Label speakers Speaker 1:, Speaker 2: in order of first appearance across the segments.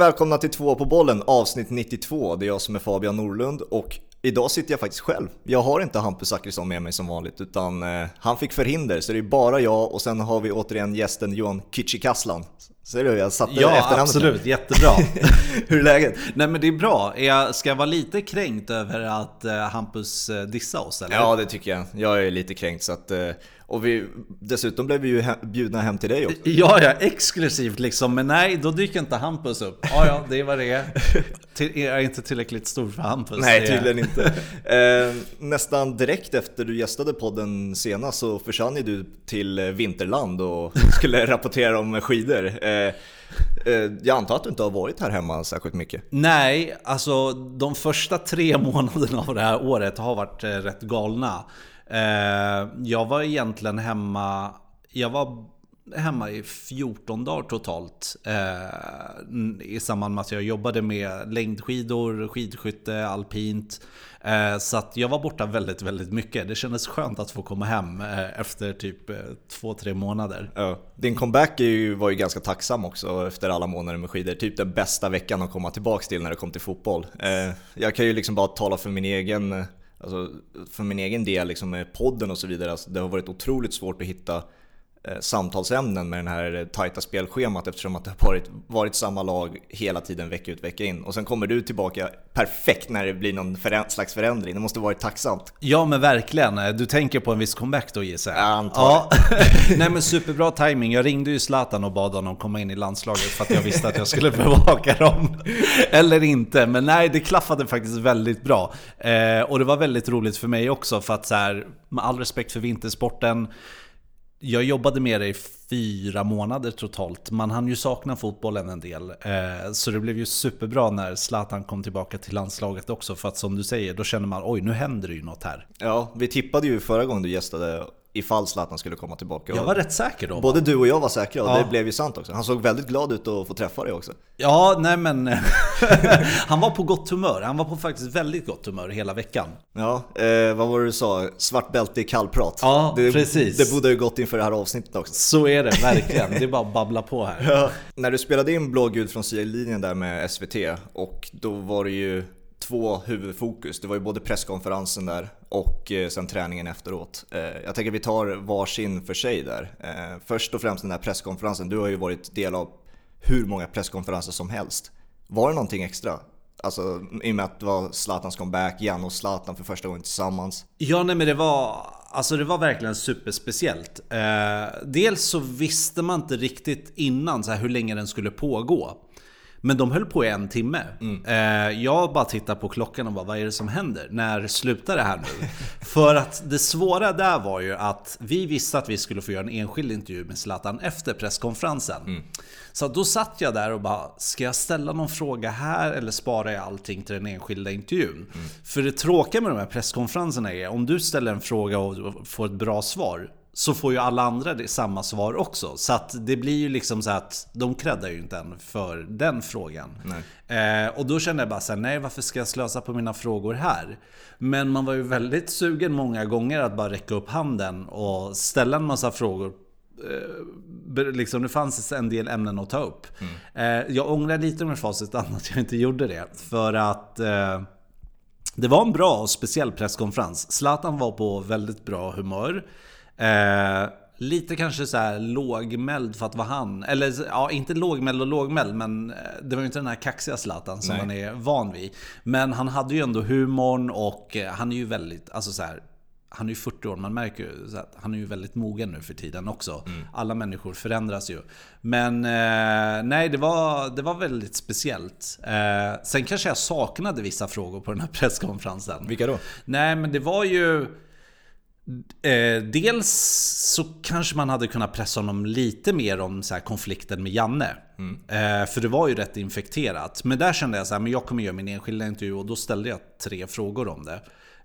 Speaker 1: Och välkomna till två på bollen avsnitt 92. Det är jag som är Fabian Norlund och idag sitter jag faktiskt själv. Jag har inte Hampus Zachrisson med mig som vanligt utan eh, han fick förhinder så det är bara jag och sen har vi återigen gästen Johan Kücükaslan. Ser du? Jag satte
Speaker 2: Ja,
Speaker 1: efternamnet.
Speaker 2: absolut. Jättebra.
Speaker 1: Hur är läget?
Speaker 2: Nej, men det är bra. Jag ska vara lite kränkt över att eh, Hampus eh, dissade oss, eller?
Speaker 1: Ja, det tycker jag. Jag är lite kränkt så att... eh, Och vi, dessutom blev vi ju he- bjudna hem till dig också.
Speaker 2: Ja, ja, exklusivt liksom. Men nej, då dyker inte Hampus upp. Ja, ja, det är vad det är. Jag är inte tillräckligt stor för Hampus.
Speaker 1: Nej, tydligen inte. Eh, nästan direkt efter du gästade podden senast så försvann ju du till Vinterland och skulle rapportera om skidor. Eh, eh, jag antar att du inte har varit här hemma särskilt mycket?
Speaker 2: Nej, alltså de första tre månaderna av det här året har varit eh, rätt galna. Eh, jag var egentligen hemma, jag var hemma i 14 dagar totalt. Eh, I samband med att jag jobbade med längdskidor, skidskytte, alpint. Eh, så att jag var borta väldigt, väldigt mycket. Det kändes skönt att få komma hem eh, efter typ eh, två, tre månader.
Speaker 1: Ja. Din comeback ju, var ju ganska tacksam också efter alla månader med skidor. Typ den bästa veckan att komma tillbaka till när det kom till fotboll. Eh, jag kan ju liksom bara tala för min egen, eh, alltså, för min egen del liksom med podden och så vidare. Alltså, det har varit otroligt svårt att hitta samtalsämnen med det här eh, tajta spelschemat eftersom att det har varit, varit samma lag hela tiden vecka ut vecka in. Och sen kommer du tillbaka perfekt när det blir någon förä- slags förändring. Det måste varit tacksamt.
Speaker 2: Ja men verkligen, du tänker på en viss comeback då gissar? Jag
Speaker 1: antar
Speaker 2: ja. Nej men superbra timing. Jag ringde ju Zlatan och bad honom komma in i landslaget för att jag visste att jag skulle bevaka dem. Eller inte, men nej det klaffade faktiskt väldigt bra. Eh, och det var väldigt roligt för mig också för att så här, med all respekt för vintersporten, jag jobbade med det i fyra månader totalt. Man hann ju sakna fotbollen en del. Eh, så det blev ju superbra när Zlatan kom tillbaka till landslaget också. För att som du säger, då känner man oj nu händer det ju något här.
Speaker 1: Ja, vi tippade ju förra gången du gästade ifall Zlatan skulle komma tillbaka.
Speaker 2: Jag var rätt säker då.
Speaker 1: Både du och jag var säkra och
Speaker 2: Ja.
Speaker 1: det blev ju sant också. Han såg väldigt glad ut att få träffa dig också.
Speaker 2: Ja, nej men... han var på gott humör. Han var på faktiskt väldigt gott humör hela veckan.
Speaker 1: Ja, eh, vad var det du sa? Svart bälte i kallprat.
Speaker 2: Ja,
Speaker 1: det,
Speaker 2: precis.
Speaker 1: Det borde ju gått inför det här avsnittet också.
Speaker 2: Så är det verkligen. Det är bara att babbla på här.
Speaker 1: Ja. När du spelade in blågult från sidlinjen där med SVT och då var det ju två huvudfokus. Det var ju både presskonferensen där och eh, sen träningen efteråt. Eh, jag tänker att vi tar varsin för sig där. Eh, först och främst den där presskonferensen. Du har ju varit del av hur många presskonferenser som helst. Var det någonting extra? Alltså i och med att det var Zlatans comeback, Jan och Zlatan för första gången tillsammans.
Speaker 2: Ja, nej men det var... Alltså det var verkligen superspeciellt. Eh, dels så visste man inte riktigt innan så här, hur länge den skulle pågå. Men de höll på i en timme. Eh, jag bara tittar på klockan och bara, vad är det som händer? När slutar det här nu? För att det svåra där var ju att vi visste att vi skulle få göra en enskild intervju med Zlatan efter presskonferensen. Så då satt jag där och bara, ska jag ställa någon fråga här eller sparar jag allting till den enskilda intervjun? För det tråkiga med de här presskonferenserna är, om du ställer en fråga och får ett bra svar, så får ju alla andra det, samma svar också. Så att det blir ju liksom så att de creddar ju inte en för den frågan. Eh, och då kände jag bara så här, nej varför ska jag slösa på mina frågor här? Men man var ju väldigt sugen många gånger att bara räcka upp handen och ställa en massa frågor Ber- liksom, det fanns en del ämnen att ta upp. Eh, jag ångrar lite med facit att jag inte gjorde det. För att eh, det var en bra och speciell presskonferens. Zlatan var på väldigt bra humör. Eh, lite kanske så här lågmäld för att vara han. Eller ja, inte lågmäld och lågmäld, men eh, det var ju inte den här kaxiga Zlatan som
Speaker 1: Nej.
Speaker 2: man är van vid. Men han hade ju ändå humorn och eh, han är ju väldigt, alltså så här, han är ju 40 år, man märker ju att han är ju väldigt mogen nu för tiden också. Alla människor förändras ju. Men eh, nej, det var, det var väldigt speciellt. Eh, sen kanske jag saknade vissa frågor på den här presskonferensen.
Speaker 1: Vilka då?
Speaker 2: Nej, men det var ju... Eh, dels så kanske man hade kunnat pressa honom lite mer om så här, konflikten med Janne. Eh, för det var ju rätt infekterat. Men där kände jag så här, men jag kommer göra min enskilda intervju och då ställde jag tre frågor om det.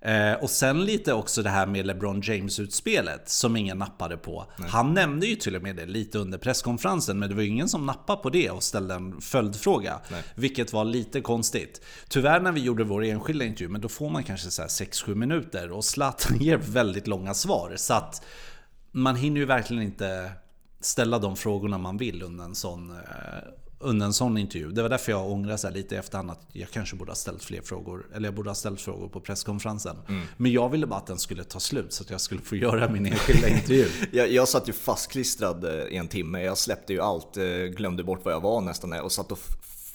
Speaker 2: Eh, och sen lite också det här med LeBron James-utspelet som ingen nappade på. Han nämnde ju till och med det lite under presskonferensen men det var ju ingen som nappade på det och ställde en följdfråga. Vilket var lite konstigt. Tyvärr när vi gjorde vår enskilda intervju, men då får man kanske så här 6-7 minuter och Zlatan ger väldigt långa svar. Så att man hinner ju verkligen inte ställa de frågorna man vill under en sån, eh, under en sån intervju. Det var därför jag ångrar så lite i efterhand att jag kanske borde ha ställt fler frågor. Eller jag borde ha ställt frågor på presskonferensen. Mm. Men jag ville bara att den skulle ta slut så att jag skulle få göra min enskilda intervju.
Speaker 1: jag, jag satt ju fastklistrad eh, i en timme. Jag släppte ju allt, eh, glömde bort vad jag var nästan och satt och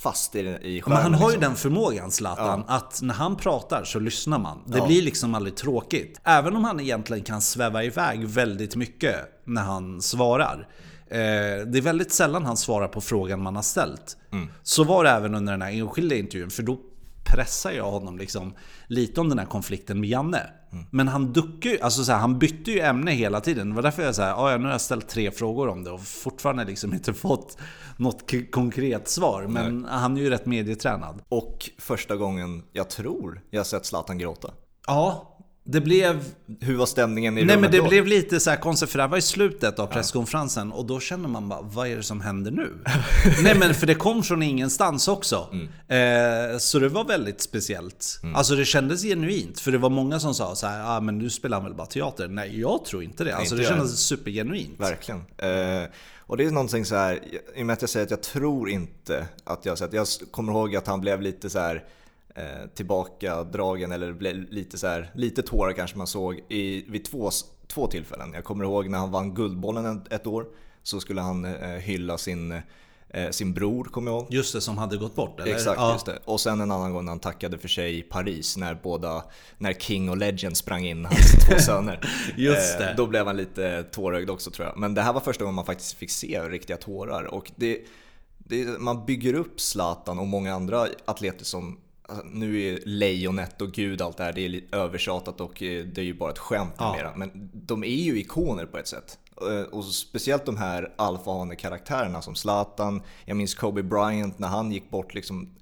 Speaker 1: fast i, i skärmen.
Speaker 2: Men han har liksom. ju den förmågan Zlatan, ja. att när han pratar så lyssnar man. Det ja. blir liksom aldrig tråkigt. Även om han egentligen kan sväva iväg väldigt mycket när han svarar. Eh, det är väldigt sällan han svarar på frågan man har ställt. Mm. Så var det även under den här enskilda intervjun, för då pressar jag honom liksom lite om den här konflikten med Janne. Mm. Men han duckar ju, alltså så här, han bytte ju ämne hela tiden. Det var därför jag sa, ja nu har jag ställt tre frågor om det och fortfarande liksom inte fått något konkret svar. Men Nej. han är ju rätt medietränad.
Speaker 1: Och första gången jag tror jag sett Zlatan gråta.
Speaker 2: Ja, det blev...
Speaker 1: Hur var stämningen i
Speaker 2: Nej
Speaker 1: rummet
Speaker 2: men det
Speaker 1: då?
Speaker 2: blev lite så här konstigt för det här var i slutet av presskonferensen och då känner man bara, vad är det som händer nu? Nej men för det kom från ingenstans också. Mm. Eh, så det var väldigt speciellt. Mm. Alltså det kändes genuint. För det var många som sa så här, ah, men nu spelar han väl bara teater? Nej jag tror inte det. Alltså inte det kändes supergenuint.
Speaker 1: Verkligen. Eh, och det är någonting så här, i och med att jag säger att jag tror inte att jag har sett, jag kommer ihåg att han blev lite så här eh, tillbakadragen eller blev lite, så här, lite tårar kanske man såg i, vid två, två tillfällen. Jag kommer ihåg när han vann Guldbollen ett, år så skulle han eh, hylla sin eh, sin bror, kommer jag ihåg.
Speaker 2: Just det, som hade gått bort eller?
Speaker 1: Exakt, ja. just det. Och sen en annan gång när han tackade för sig i Paris när båda, när King och Legend sprang in, hans två söner.
Speaker 2: just det.
Speaker 1: Eh, då blev han lite tårögd också tror jag. Men det här var första gången man faktiskt fick se riktiga tårar. Och det, det, man bygger upp Zlatan och många andra atleter som Alltså, nu är lejonet och gud allt det här, det är lite övertjatat och eh, det är ju bara ett skämt ja. numera. Men de är ju ikoner på ett sätt. Eh, och speciellt de här alfahane-karaktärerna som Zlatan, jag minns Kobe Bryant när han gick bort liksom.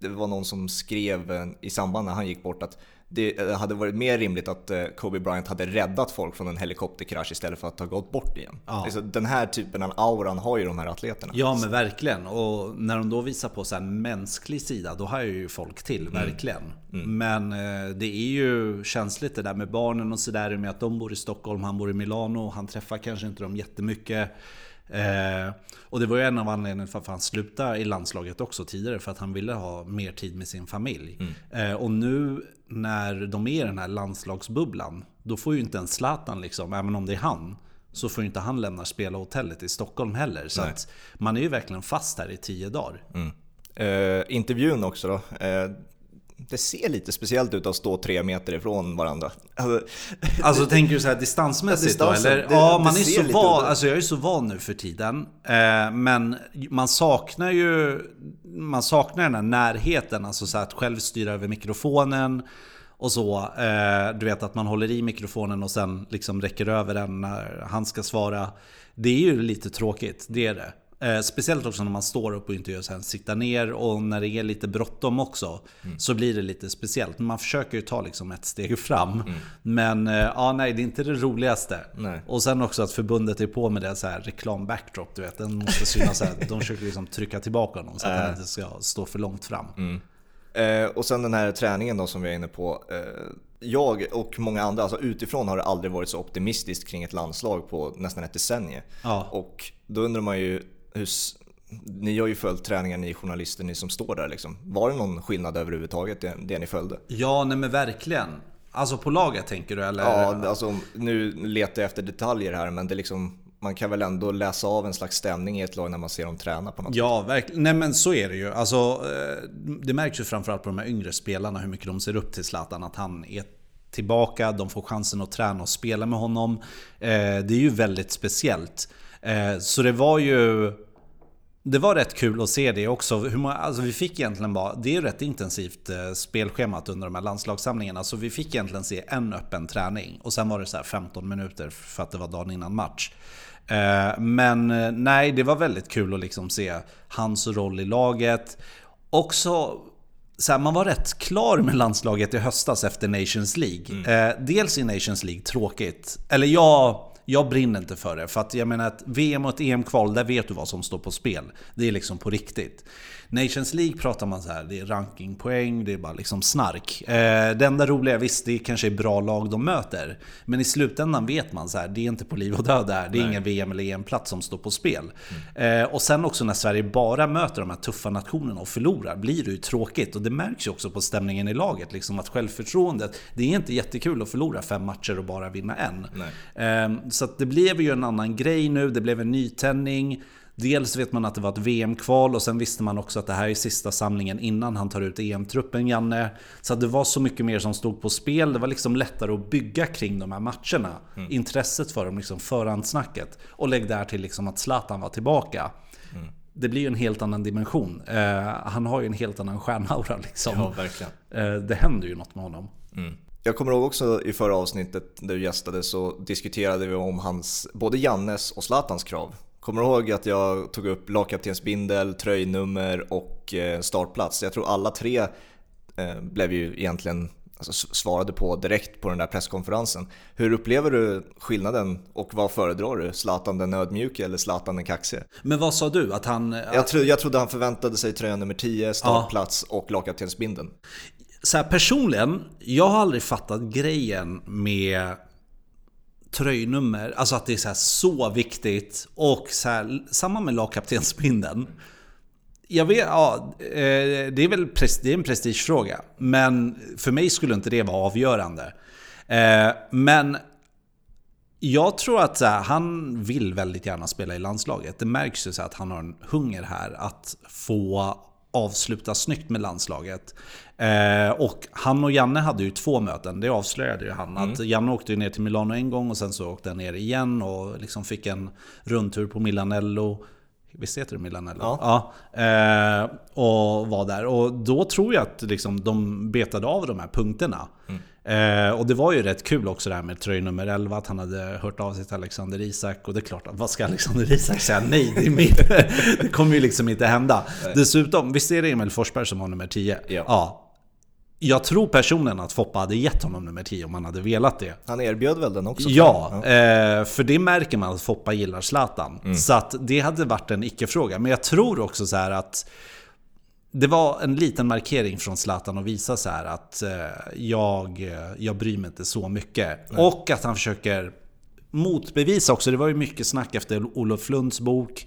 Speaker 1: Det var någon som skrev eh, i samband när han gick bort att det eh, hade varit mer rimligt att eh, Kobe Bryant hade räddat folk från en helikopterkrasch istället för att ha gått bort igen. Ja. Alltså, den här typen av auran har ju de här atleterna.
Speaker 2: Ja men verkligen. Och när de då visar på en mänsklig sida, då har ju folk till, mm. verkligen. Mm. Men eh, det är ju känsligt det där med barnen och sådär, med att de bor i Stockholm, han bor i Milano, han träffar kanske inte dem jättemycket. Eh, och det var ju en av anledningarna för att han slutade i landslaget också tidigare. För att han ville ha mer tid med sin familj. Mm. Eh, och nu när de är i den här landslagsbubblan. Då får ju inte en Zlatan, liksom, även om det är han. Så får ju inte han lämna spelarhotellet i Stockholm heller. Så man är ju verkligen fast här i tio dagar. Mm.
Speaker 1: Eh, intervjun också då. Det ser lite speciellt ut att stå tre meter ifrån varandra.
Speaker 2: Alltså, alltså tänker du så här distansmässigt då? Eller? Det, ja, man är så van. Alltså jag är så van nu för tiden. Eh, men man saknar ju man saknar den här närheten. Alltså så att själv styra över mikrofonen. Och så, eh, du vet att man håller i mikrofonen och sen liksom räcker över den när han ska svara. Det är ju lite tråkigt, det är det. Eh, speciellt också när man står upp och inte gör sen sitta ner och när det är lite bråttom också. Mm. Så blir det lite speciellt. Man försöker ju ta liksom ett steg fram. Mm. Men eh, ja, nej, det är inte det roligaste.
Speaker 1: Nej.
Speaker 2: Och sen också att förbundet är på med det så här reklam backdrop. Du vet, den måste synas. här. De försöker liksom trycka tillbaka honom så att han inte ska stå för långt fram.
Speaker 1: Mm. Eh, och sen den här träningen då som vi är inne på. Eh, jag och många andra, alltså utifrån har det aldrig varit så optimistiskt kring ett landslag på nästan ett decennium.
Speaker 2: Ja.
Speaker 1: Och då undrar man ju hur, ni har ju följt träningen, ni journalister, ni som står där. Liksom. Var det någon skillnad överhuvudtaget, det, det ni följde?
Speaker 2: Ja, nej men verkligen. Alltså på laget tänker du eller?
Speaker 1: Ja, alltså, nu letar jag efter detaljer här men det liksom, man kan väl ändå läsa av en slags stämning i ett lag när man ser dem träna på något
Speaker 2: Ja, verkligen. Nej men så är det ju. Alltså, eh, det märks ju framförallt på de här yngre spelarna hur mycket de ser upp till Zlatan. Att han är tillbaka, de får chansen att träna och spela med honom. Eh, det är ju väldigt speciellt. Eh, så det var ju... Det var rätt kul att se det också. Hur många, alltså vi fick egentligen bara, det är ju rätt intensivt eh, spelschemat under de här landslagssamlingarna. Så vi fick egentligen se en öppen träning. Och sen var det så 15 minuter för att det var dagen innan match. Eh, men nej, det var väldigt kul att liksom se hans roll i laget. Också så här, man var rätt klar med landslaget i höstas efter Nations League. Mm. dels i Nations League, tråkigt. Eller jag jag brinner inte för det. För att jag menar att VM och ett EM-kval, där vet du vad som står på spel. Det är liksom på riktigt. Nations League pratar man så här, det är rankingpoäng, det är bara liksom snark. Eh, det enda roliga, visst det kanske är bra lag de möter. Men i slutändan vet man så här, det är inte på liv och död där. Det är Nej. ingen VM eller EM-plats som står på spel. Mm. Eh, och sen också när Sverige bara möter de här tuffa nationerna och förlorar, blir det ju tråkigt. Och det märks ju också på stämningen i laget, liksom att självförtroendet, det är inte jättekul att förlora fem matcher och bara vinna en. Eh, så det blev ju en annan grej nu, det blev en nytändning. Dels vet man att det var ett VM-kval och sen visste man också att det här är sista samlingen innan han tar ut EM-truppen, Janne. Så det var så mycket mer som stod på spel. Det var liksom lättare att bygga kring de här matcherna. Mm. Intresset för dem, liksom förhandsnacket. Och lägg där till liksom att Zlatan var tillbaka. Mm. Det blir ju en helt annan dimension. Eh, han har ju en helt annan stjärnaura liksom.
Speaker 1: Ja, verkligen.
Speaker 2: Eh, det händer ju något med honom.
Speaker 1: Mm. Jag kommer ihåg också i förra avsnittet där du gästade så diskuterade vi om hans, både Jannes och Zlatans krav. Kommer du ihåg att jag tog upp lagkaptensbindel, tröjnummer och eh, startplats? Jag tror alla tre eh, blev ju egentligen alltså, svarade på direkt på den där presskonferensen. Hur upplever du skillnaden och vad föredrar du? Zlatan den ödmjuke eller Zlatan den kaxige?
Speaker 2: Men vad sa du? Att han...
Speaker 1: Jag, tro, jag trodde han förväntade sig tröja nummer 10, startplats ja. och lagkaptensbindeln.
Speaker 2: Så här, personligen, jag har aldrig fattat grejen med tröjnummer, alltså att det är så, så viktigt. Och så här, samma med lagkaptensbindeln. Jag vet, ja, eh, det är väl det är en prestigefråga. Men för mig skulle inte det vara avgörande. Eh, men jag tror att här, han vill väldigt gärna spela i landslaget. Det märks ju så att han har en hunger här att få avsluta snyggt med landslaget. Eh, och han och Janne hade ju två möten, det avslöjade ju han. Mm. Att Janne åkte ju ner till Milano en gång och sen så åkte han ner igen och liksom fick en rundtur på Milanello. Visst heter det Milanello?
Speaker 1: Ja.
Speaker 2: ja eh, och var där. Och då tror jag att liksom, de betade av de här punkterna. Mm. Eh, och det var ju rätt kul också det här med tröjnummer 11, att han hade hört av sig till Alexander Isak. Och det är klart, vad ska Alexander Isak säga? Nej, det är min. det kommer ju liksom inte hända. Nej. Dessutom, visst är det Emil Forsberg som har nummer 10?
Speaker 1: Ja.
Speaker 2: ja. Jag tror personligen att Foppa hade gett honom nummer 10 om han hade velat det.
Speaker 1: Han erbjöd väl den också?
Speaker 2: Ja, ja. Eh, för det märker man att Foppa gillar Zlatan. Mm. Så att det hade varit en icke-fråga. Men jag tror också så att det var en liten markering från Zlatan att visa så att eh, jag, eh, jag bryr mig inte så mycket. Nej. Och att han försöker motbevisa också. Det var ju mycket snack efter Olof Lunds bok.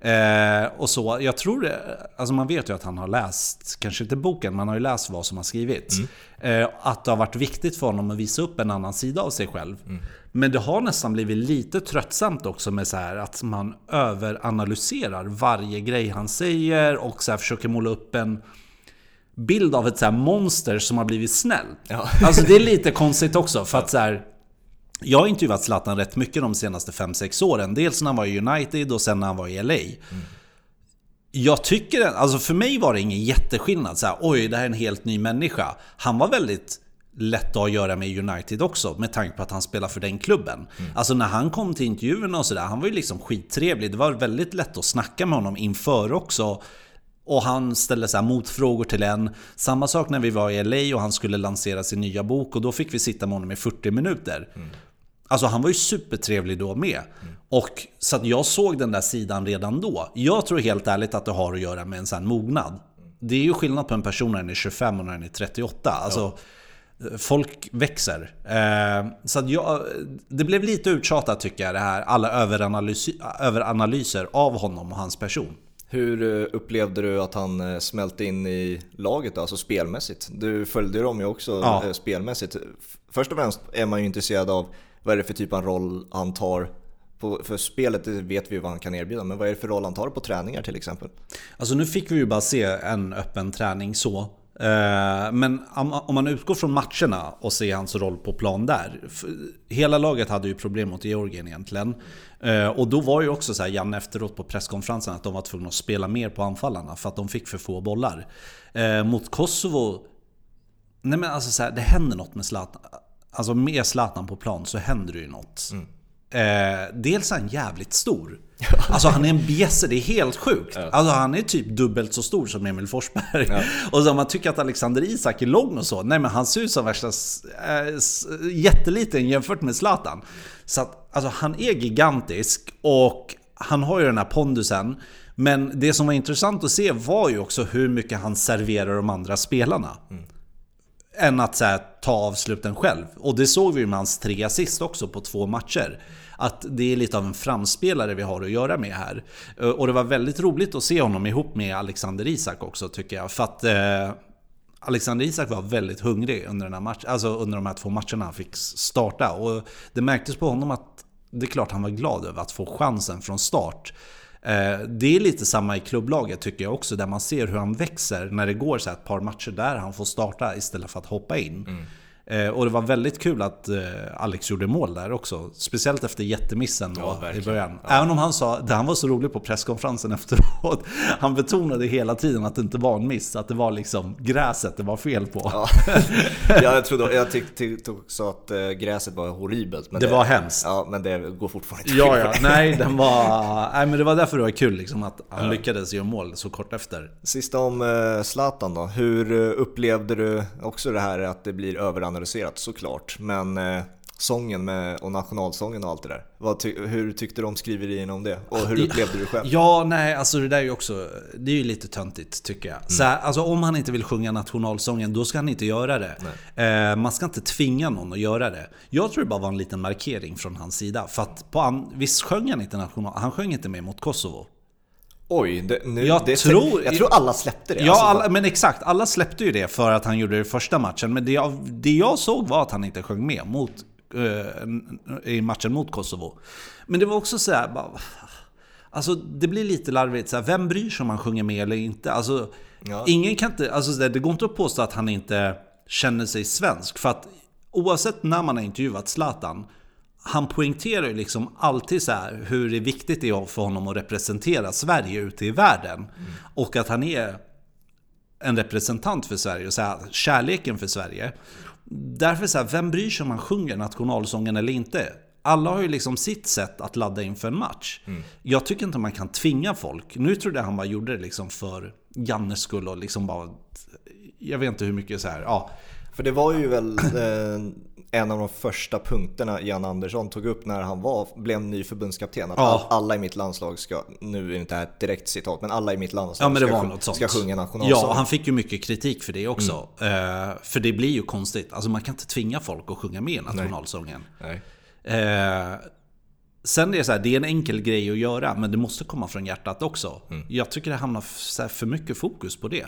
Speaker 2: Eh, och så. Jag tror det, alltså man vet ju att han har läst, kanske inte boken, men han har ju läst vad som har skrivits. Mm. Eh, att det har varit viktigt för honom att visa upp en annan sida av sig själv. Mm. Men det har nästan blivit lite tröttsamt också med så här att man överanalyserar varje grej han säger och så försöker måla upp en bild av ett så monster som har blivit snäll. Ja. Alltså det är lite konstigt också för att så här, jag har intervjuat Zlatan rätt mycket de senaste 5-6 åren. Dels när han var i United och sen när han var i LA. Mm. Jag tycker, alltså för mig var det ingen jätteskillnad. Så här, Oj, det här är en helt ny människa. Han var väldigt lätt att göra med United också, med tanke på att han spelar för den klubben. Mm. Alltså när han kom till intervjuerna och sådär, han var ju liksom skittrevlig. Det var väldigt lätt att snacka med honom inför också. Och han ställde så motfrågor till en. Samma sak när vi var i LA och han skulle lansera sin nya bok och då fick vi sitta med honom i 40 minuter. Mm. Alltså han var ju supertrevlig då med. Mm. Och så att jag såg den där sidan redan då. Jag tror helt ärligt att det har att göra med en sån mognad. Det är ju skillnad på en person när den är 25 och när den är 38. Alltså, ja. Folk växer. Eh, så jag, det blev lite uttjatat tycker jag, det här, alla överanalyser, överanalyser av honom och hans person.
Speaker 1: Hur eh, upplevde du att han eh, smälte in i laget alltså spelmässigt? Du följde dem ju också ja. spelmässigt. Först och främst är man ju intresserad av vad är det för typ av roll han tar på, för spelet vet vi vad han kan erbjuda, men vad är det för roll han tar på träningar till exempel?
Speaker 2: Alltså nu fick vi ju bara se en öppen träning så. Eh, men om man utgår från matcherna och ser hans roll på plan där. Hela laget hade ju problem mot Georgien egentligen. Eh, och då var ju också så här, Janne efteråt på presskonferensen att de var tvungna att spela mer på anfallarna för att de fick för få bollar. Eh, mot Kosovo, nej men alltså så här, det händer något med Zlatan alltså med Zlatan på plan så händer det ju något. Mm. Eh, dels är han jävligt stor. Alltså han är en bjässe, det är helt sjukt. Alltså han är typ dubbelt så stor som Emil Forsberg.
Speaker 1: Ja.
Speaker 2: Och så man tycker att Alexander Isak är lång och så. Nej men han ser ut som värsta s- jätteliten jämfört med Zlatan. Så att alltså han är gigantisk och han har ju den här pondusen. Men det som var intressant att se var ju också hur mycket han serverar de andra spelarna än att så här, ta avsluten själv. Och det såg vi ju med hans tre assist också på två matcher. Att det är lite av en framspelare vi har att göra med här. Eh, och det var väldigt roligt att se honom ihop med Alexander Isak också tycker jag. För att eh, Alexander Isak var väldigt hungrig under, den här match, alltså under de här två matcherna han fick starta. Och det märktes på honom att det är klart han var glad över att få chansen från start. Eh, det är lite samma i klubblaget tycker jag också, där man ser hur han växer när det går så här ett par matcher där han får starta istället för att hoppa in.
Speaker 1: Mm.
Speaker 2: Eh, Och det var väldigt kul att eh, Alex gjorde mål där också. Speciellt efter jättemissen då
Speaker 1: Ja,
Speaker 2: i början. Även om han sa, det han var så rolig på presskonferensen efteråt. Han betonade hela tiden att det inte var en miss, att det var liksom gräset det var fel på.
Speaker 1: Ja. ja, jag, trodde, jag tyckte också att eh, gräset var horribelt. Men
Speaker 2: Det var hemskt.
Speaker 1: Ja, men det går fortfarande inte
Speaker 2: Ja, ja,
Speaker 1: det.
Speaker 2: nej, den var... Nej, men det var därför det var kul liksom att han lyckades göra mål så kort efter.
Speaker 1: Sista om eh, Zlatan då. Hur upplevde du också det här att det blir överanalyserat såklart, men eh, sången med, och nationalsången och allt det där. Ty- hur tyckte du om skriverierna om det? Och hur upplevde du själv?
Speaker 2: Ja, nej, alltså det där är ju också... Det är ju lite töntigt tycker jag. Så här, alltså om han inte vill sjunga nationalsången, då ska han inte göra det. Eh, man ska inte tvinga någon att göra det. Jag tror det bara var en liten markering från hans sida. För att på an, visst sjöng han inte national... Han sjöng inte med mot Kosovo.
Speaker 1: Oj, det, nu,
Speaker 2: Jag
Speaker 1: det,
Speaker 2: tror-
Speaker 1: jag tror alla släppte det.
Speaker 2: Ja,
Speaker 1: alltså.
Speaker 2: alla, men exakt. Alla släppte ju det för att han gjorde det i första matchen. Men det jag, det jag såg var att han inte sjöng med mot, eh, i matchen mot Kosovo. Men det var också så här, bara, Alltså det blir lite larvigt. Så här, vem bryr sig om han sjunger med eller inte? Alltså,
Speaker 1: Ja.
Speaker 2: Ingen kan inte... Alltså, det går inte att påstå att han inte känner sig svensk. För att oavsett när man har intervjuat Zlatan han poängterar ju liksom alltid så här hur det är viktigt det är för honom att representera Sverige ute i världen. Och att han är en representant för Sverige och så här, kärleken för Sverige. Därför så här, vem bryr sig om han sjunger nationalsången eller inte? Alla har ju liksom sitt sätt att ladda inför en match. Jag tycker inte man kan tvinga folk. Nu trodde jag han bara gjorde det liksom för Jannes skull och liksom bara... Jag vet inte hur mycket så här, ja.
Speaker 1: För det var ju väl eh, en av de första punkterna Jan Andersson tog upp när han var, blev ny förbundskapten. Att
Speaker 2: Ja.
Speaker 1: all, alla i mitt landslag ska, nu är det inte här ett direkt citat, men alla i mitt landslag
Speaker 2: Ja
Speaker 1: ska, sjung- ska sjunga nationalsången.
Speaker 2: Ja, han fick ju mycket kritik för det också. Eh, för det blir ju konstigt. Alltså man kan inte tvinga folk att sjunga med i nationalsången.
Speaker 1: Nej.
Speaker 2: Eh, sen är det så här, det är en enkel grej att göra, men det måste komma från hjärtat också. Jag tycker det hamnar för mycket fokus på det.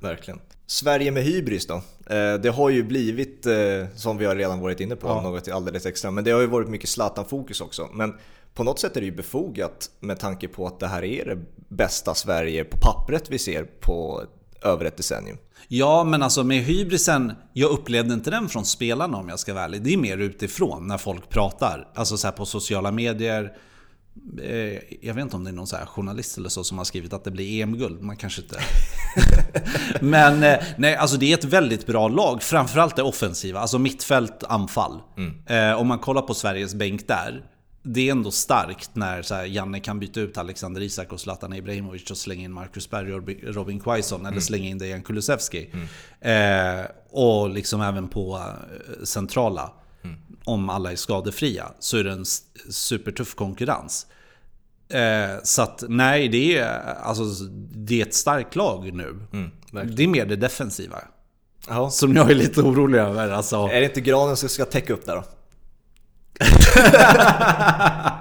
Speaker 1: Verkligen. Sverige med hybris då? Eh, det har ju blivit, eh, som vi har redan varit inne på, något alldeles extra. Men det har ju varit mycket Zlatan-fokus också. Men på något sätt är det ju befogat med tanke på att det här är det bästa Sverige på pappret vi ser på över ett decennium.
Speaker 2: Ja, men alltså med hybrisen, jag upplevde inte den från spelarna om jag ska vara ärlig. Det är mer utifrån när folk pratar. Alltså så på sociala medier. Eh, jag vet inte om det är någon så här journalist eller så som har skrivit att det blir EM-guld. Man kanske inte... men eh, nej, alltså det är ett väldigt bra lag. Framförallt det offensiva. Alltså mittfält, anfall. Eh, om man kollar på Sveriges bänk där. Det är ändå starkt när så här, Janne kan byta ut Alexander Isak och Zlatan Ibrahimovic och slänga in Marcus Berg och Robin Quaison eller slänga in Dejan Kulusevski. Eh, och liksom även på centrala. Om alla är skadefria så är det en supertuff konkurrens. Eh, så att nej, det är, alltså, det är ett starkt lag nu. det är mer det defensiva.
Speaker 1: Ja.
Speaker 2: Som jag är lite orolig över. Alltså.
Speaker 1: Är det inte granen som ska täcka upp där då?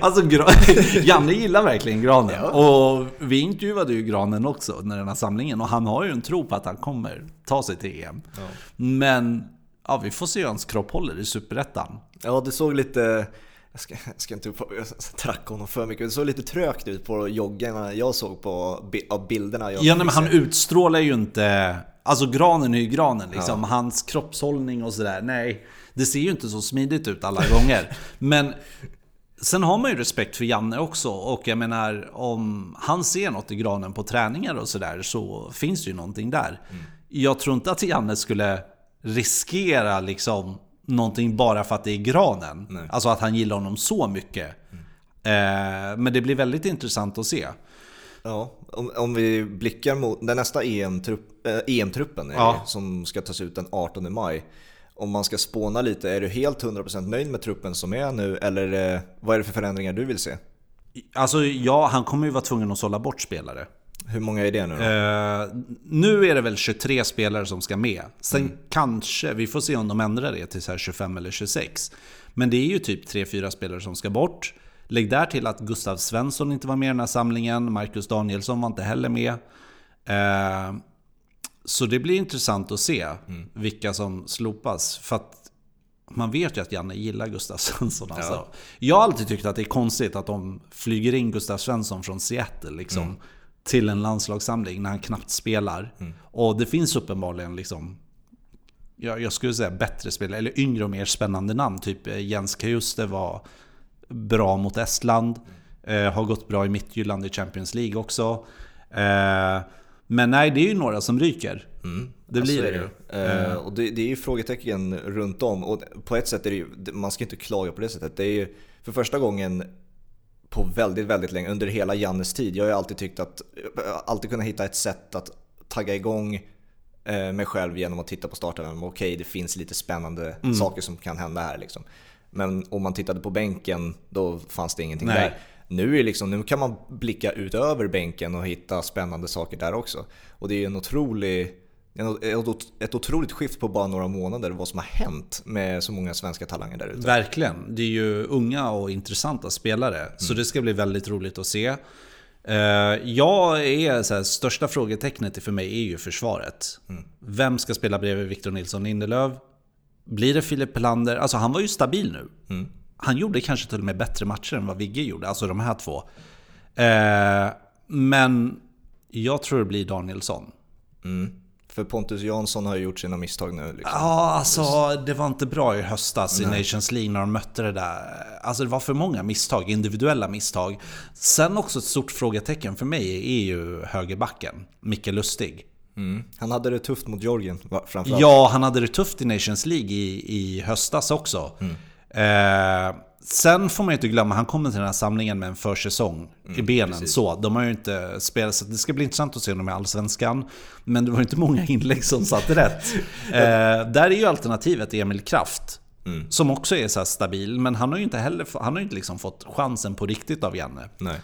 Speaker 2: Alltså Janne gillar verkligen granen.
Speaker 1: Ja.
Speaker 2: Och vi intervjuade ju granen också under den här samlingen. Och han har ju en tro på att han kommer ta sig till EM. Men ja, vi får se hur hans kropp håller i Superettan.
Speaker 1: Ja, det såg lite... Jag ska, jag ska inte tracka honom för mycket. Det såg lite trögt ut på joggarna jag såg på av bilderna jag
Speaker 2: Ja, nej, men han utstrålar ju inte... Alltså granen är ju granen liksom. Hans kroppshållning och sådär. Nej, det ser ju inte så smidigt ut alla gånger. Men sen har man ju respekt för Janne också. Och jag menar, om han ser något i granen på träningar och sådär så finns det ju någonting där. Jag tror inte att Janne skulle riskera liksom någonting bara för att det är granen. Nej. Alltså att han gillar honom så mycket. Mm. Eh, men det blir väldigt intressant att se.
Speaker 1: Ja, om, om vi blickar mot den nästa EM-trupp, eh, EM-truppen ja. som ska tas ut den 18 maj. Om man ska spåna lite, är du helt 100% nöjd med truppen som är nu? Eller eh, vad är det för förändringar du vill se?
Speaker 2: Alltså ja, han kommer ju vara tvungen att sålla bort spelare.
Speaker 1: Hur många är det nu då?
Speaker 2: Uh, nu är det väl 23 spelare som ska med. Sen mm. kanske, vi får se om de ändrar det till så 25 eller 26. Men det är ju typ 3-4 spelare som ska bort. Lägg där till att Gustav Svensson inte var med i den här samlingen. Marcus Danielsson var inte heller med. Uh, så det blir intressant att se mm. vilka som slopas. För att man vet ju att Janne gillar Gustav Svensson. Alltså. Ja. Jag har alltid tyckt att det är konstigt att de flyger in Gustav Svensson från Seattle. Liksom. Mm till en landslagssamling när han knappt spelar. Mm. Och det finns uppenbarligen liksom jag, jag skulle säga bättre spelare, eller yngre och mer spännande namn. Typ eh, Jens Kajuste var bra mot Estland. Eh, har gått bra i Mittjylland i Champions League också. Eh, men nej, det är ju några som ryker. Mm. Det blir det ju.
Speaker 1: Eh, och det, det, är ju frågetecken runt om. Och på ett sätt är det ju, man ska inte klaga på det sättet. Det är ju för första gången på väldigt, väldigt länge, under hela Jannes tid. Jag har ju alltid tyckt att, alltid kunnat hitta ett sätt att tagga igång eh, mig själv genom att titta på starten. Okej, okay, det finns lite spännande mm. saker som kan hända här liksom. Men om man tittade på bänken, då fanns det ingenting Nej. där. Nu, är liksom, nu kan man blicka utöver bänken och hitta spännande saker där också. Och det är en otrolig ett otroligt skift på bara några månader vad som har hänt med så många svenska talanger där ute.
Speaker 2: Verkligen. Det är ju unga och intressanta spelare. Mm. Så det ska bli väldigt roligt att se. Eh, jag är så här, största frågetecknet för mig är ju försvaret. Mm. Vem ska spela bredvid Victor Nilsson Lindelöf? Blir det Filip Pelander? Alltså han var ju stabil nu. Mm. Han gjorde kanske till och med bättre matcher än vad Vigge gjorde, alltså de här två. Eh, men jag tror det blir Danielsson.
Speaker 1: Mm. För Pontus Jansson har ju gjort sina misstag nu.
Speaker 2: Liksom. Ja, alltså det var inte bra i höstas Nej. i Nations League när de mötte det där. Alltså det var för många misstag, individuella misstag. Sen också ett stort frågetecken för mig är ju högerbacken, Micke Lustig.
Speaker 1: Mm. Han hade det tufft mot Georgien framförallt.
Speaker 2: Ja, han hade det tufft i Nations League i, i höstas också. Mm. Eh, Sen får man ju inte glömma, han kommer till den här samlingen med en försäsong mm, i benen. Så, de har ju inte spelat, så det ska bli intressant att se honom i Allsvenskan. Men det var inte många inlägg som satt rätt. eh, där är ju alternativet Emil Kraft. Mm. Som också är så stabil, men han har ju inte heller han har inte liksom fått chansen på riktigt av Janne.
Speaker 1: Nej.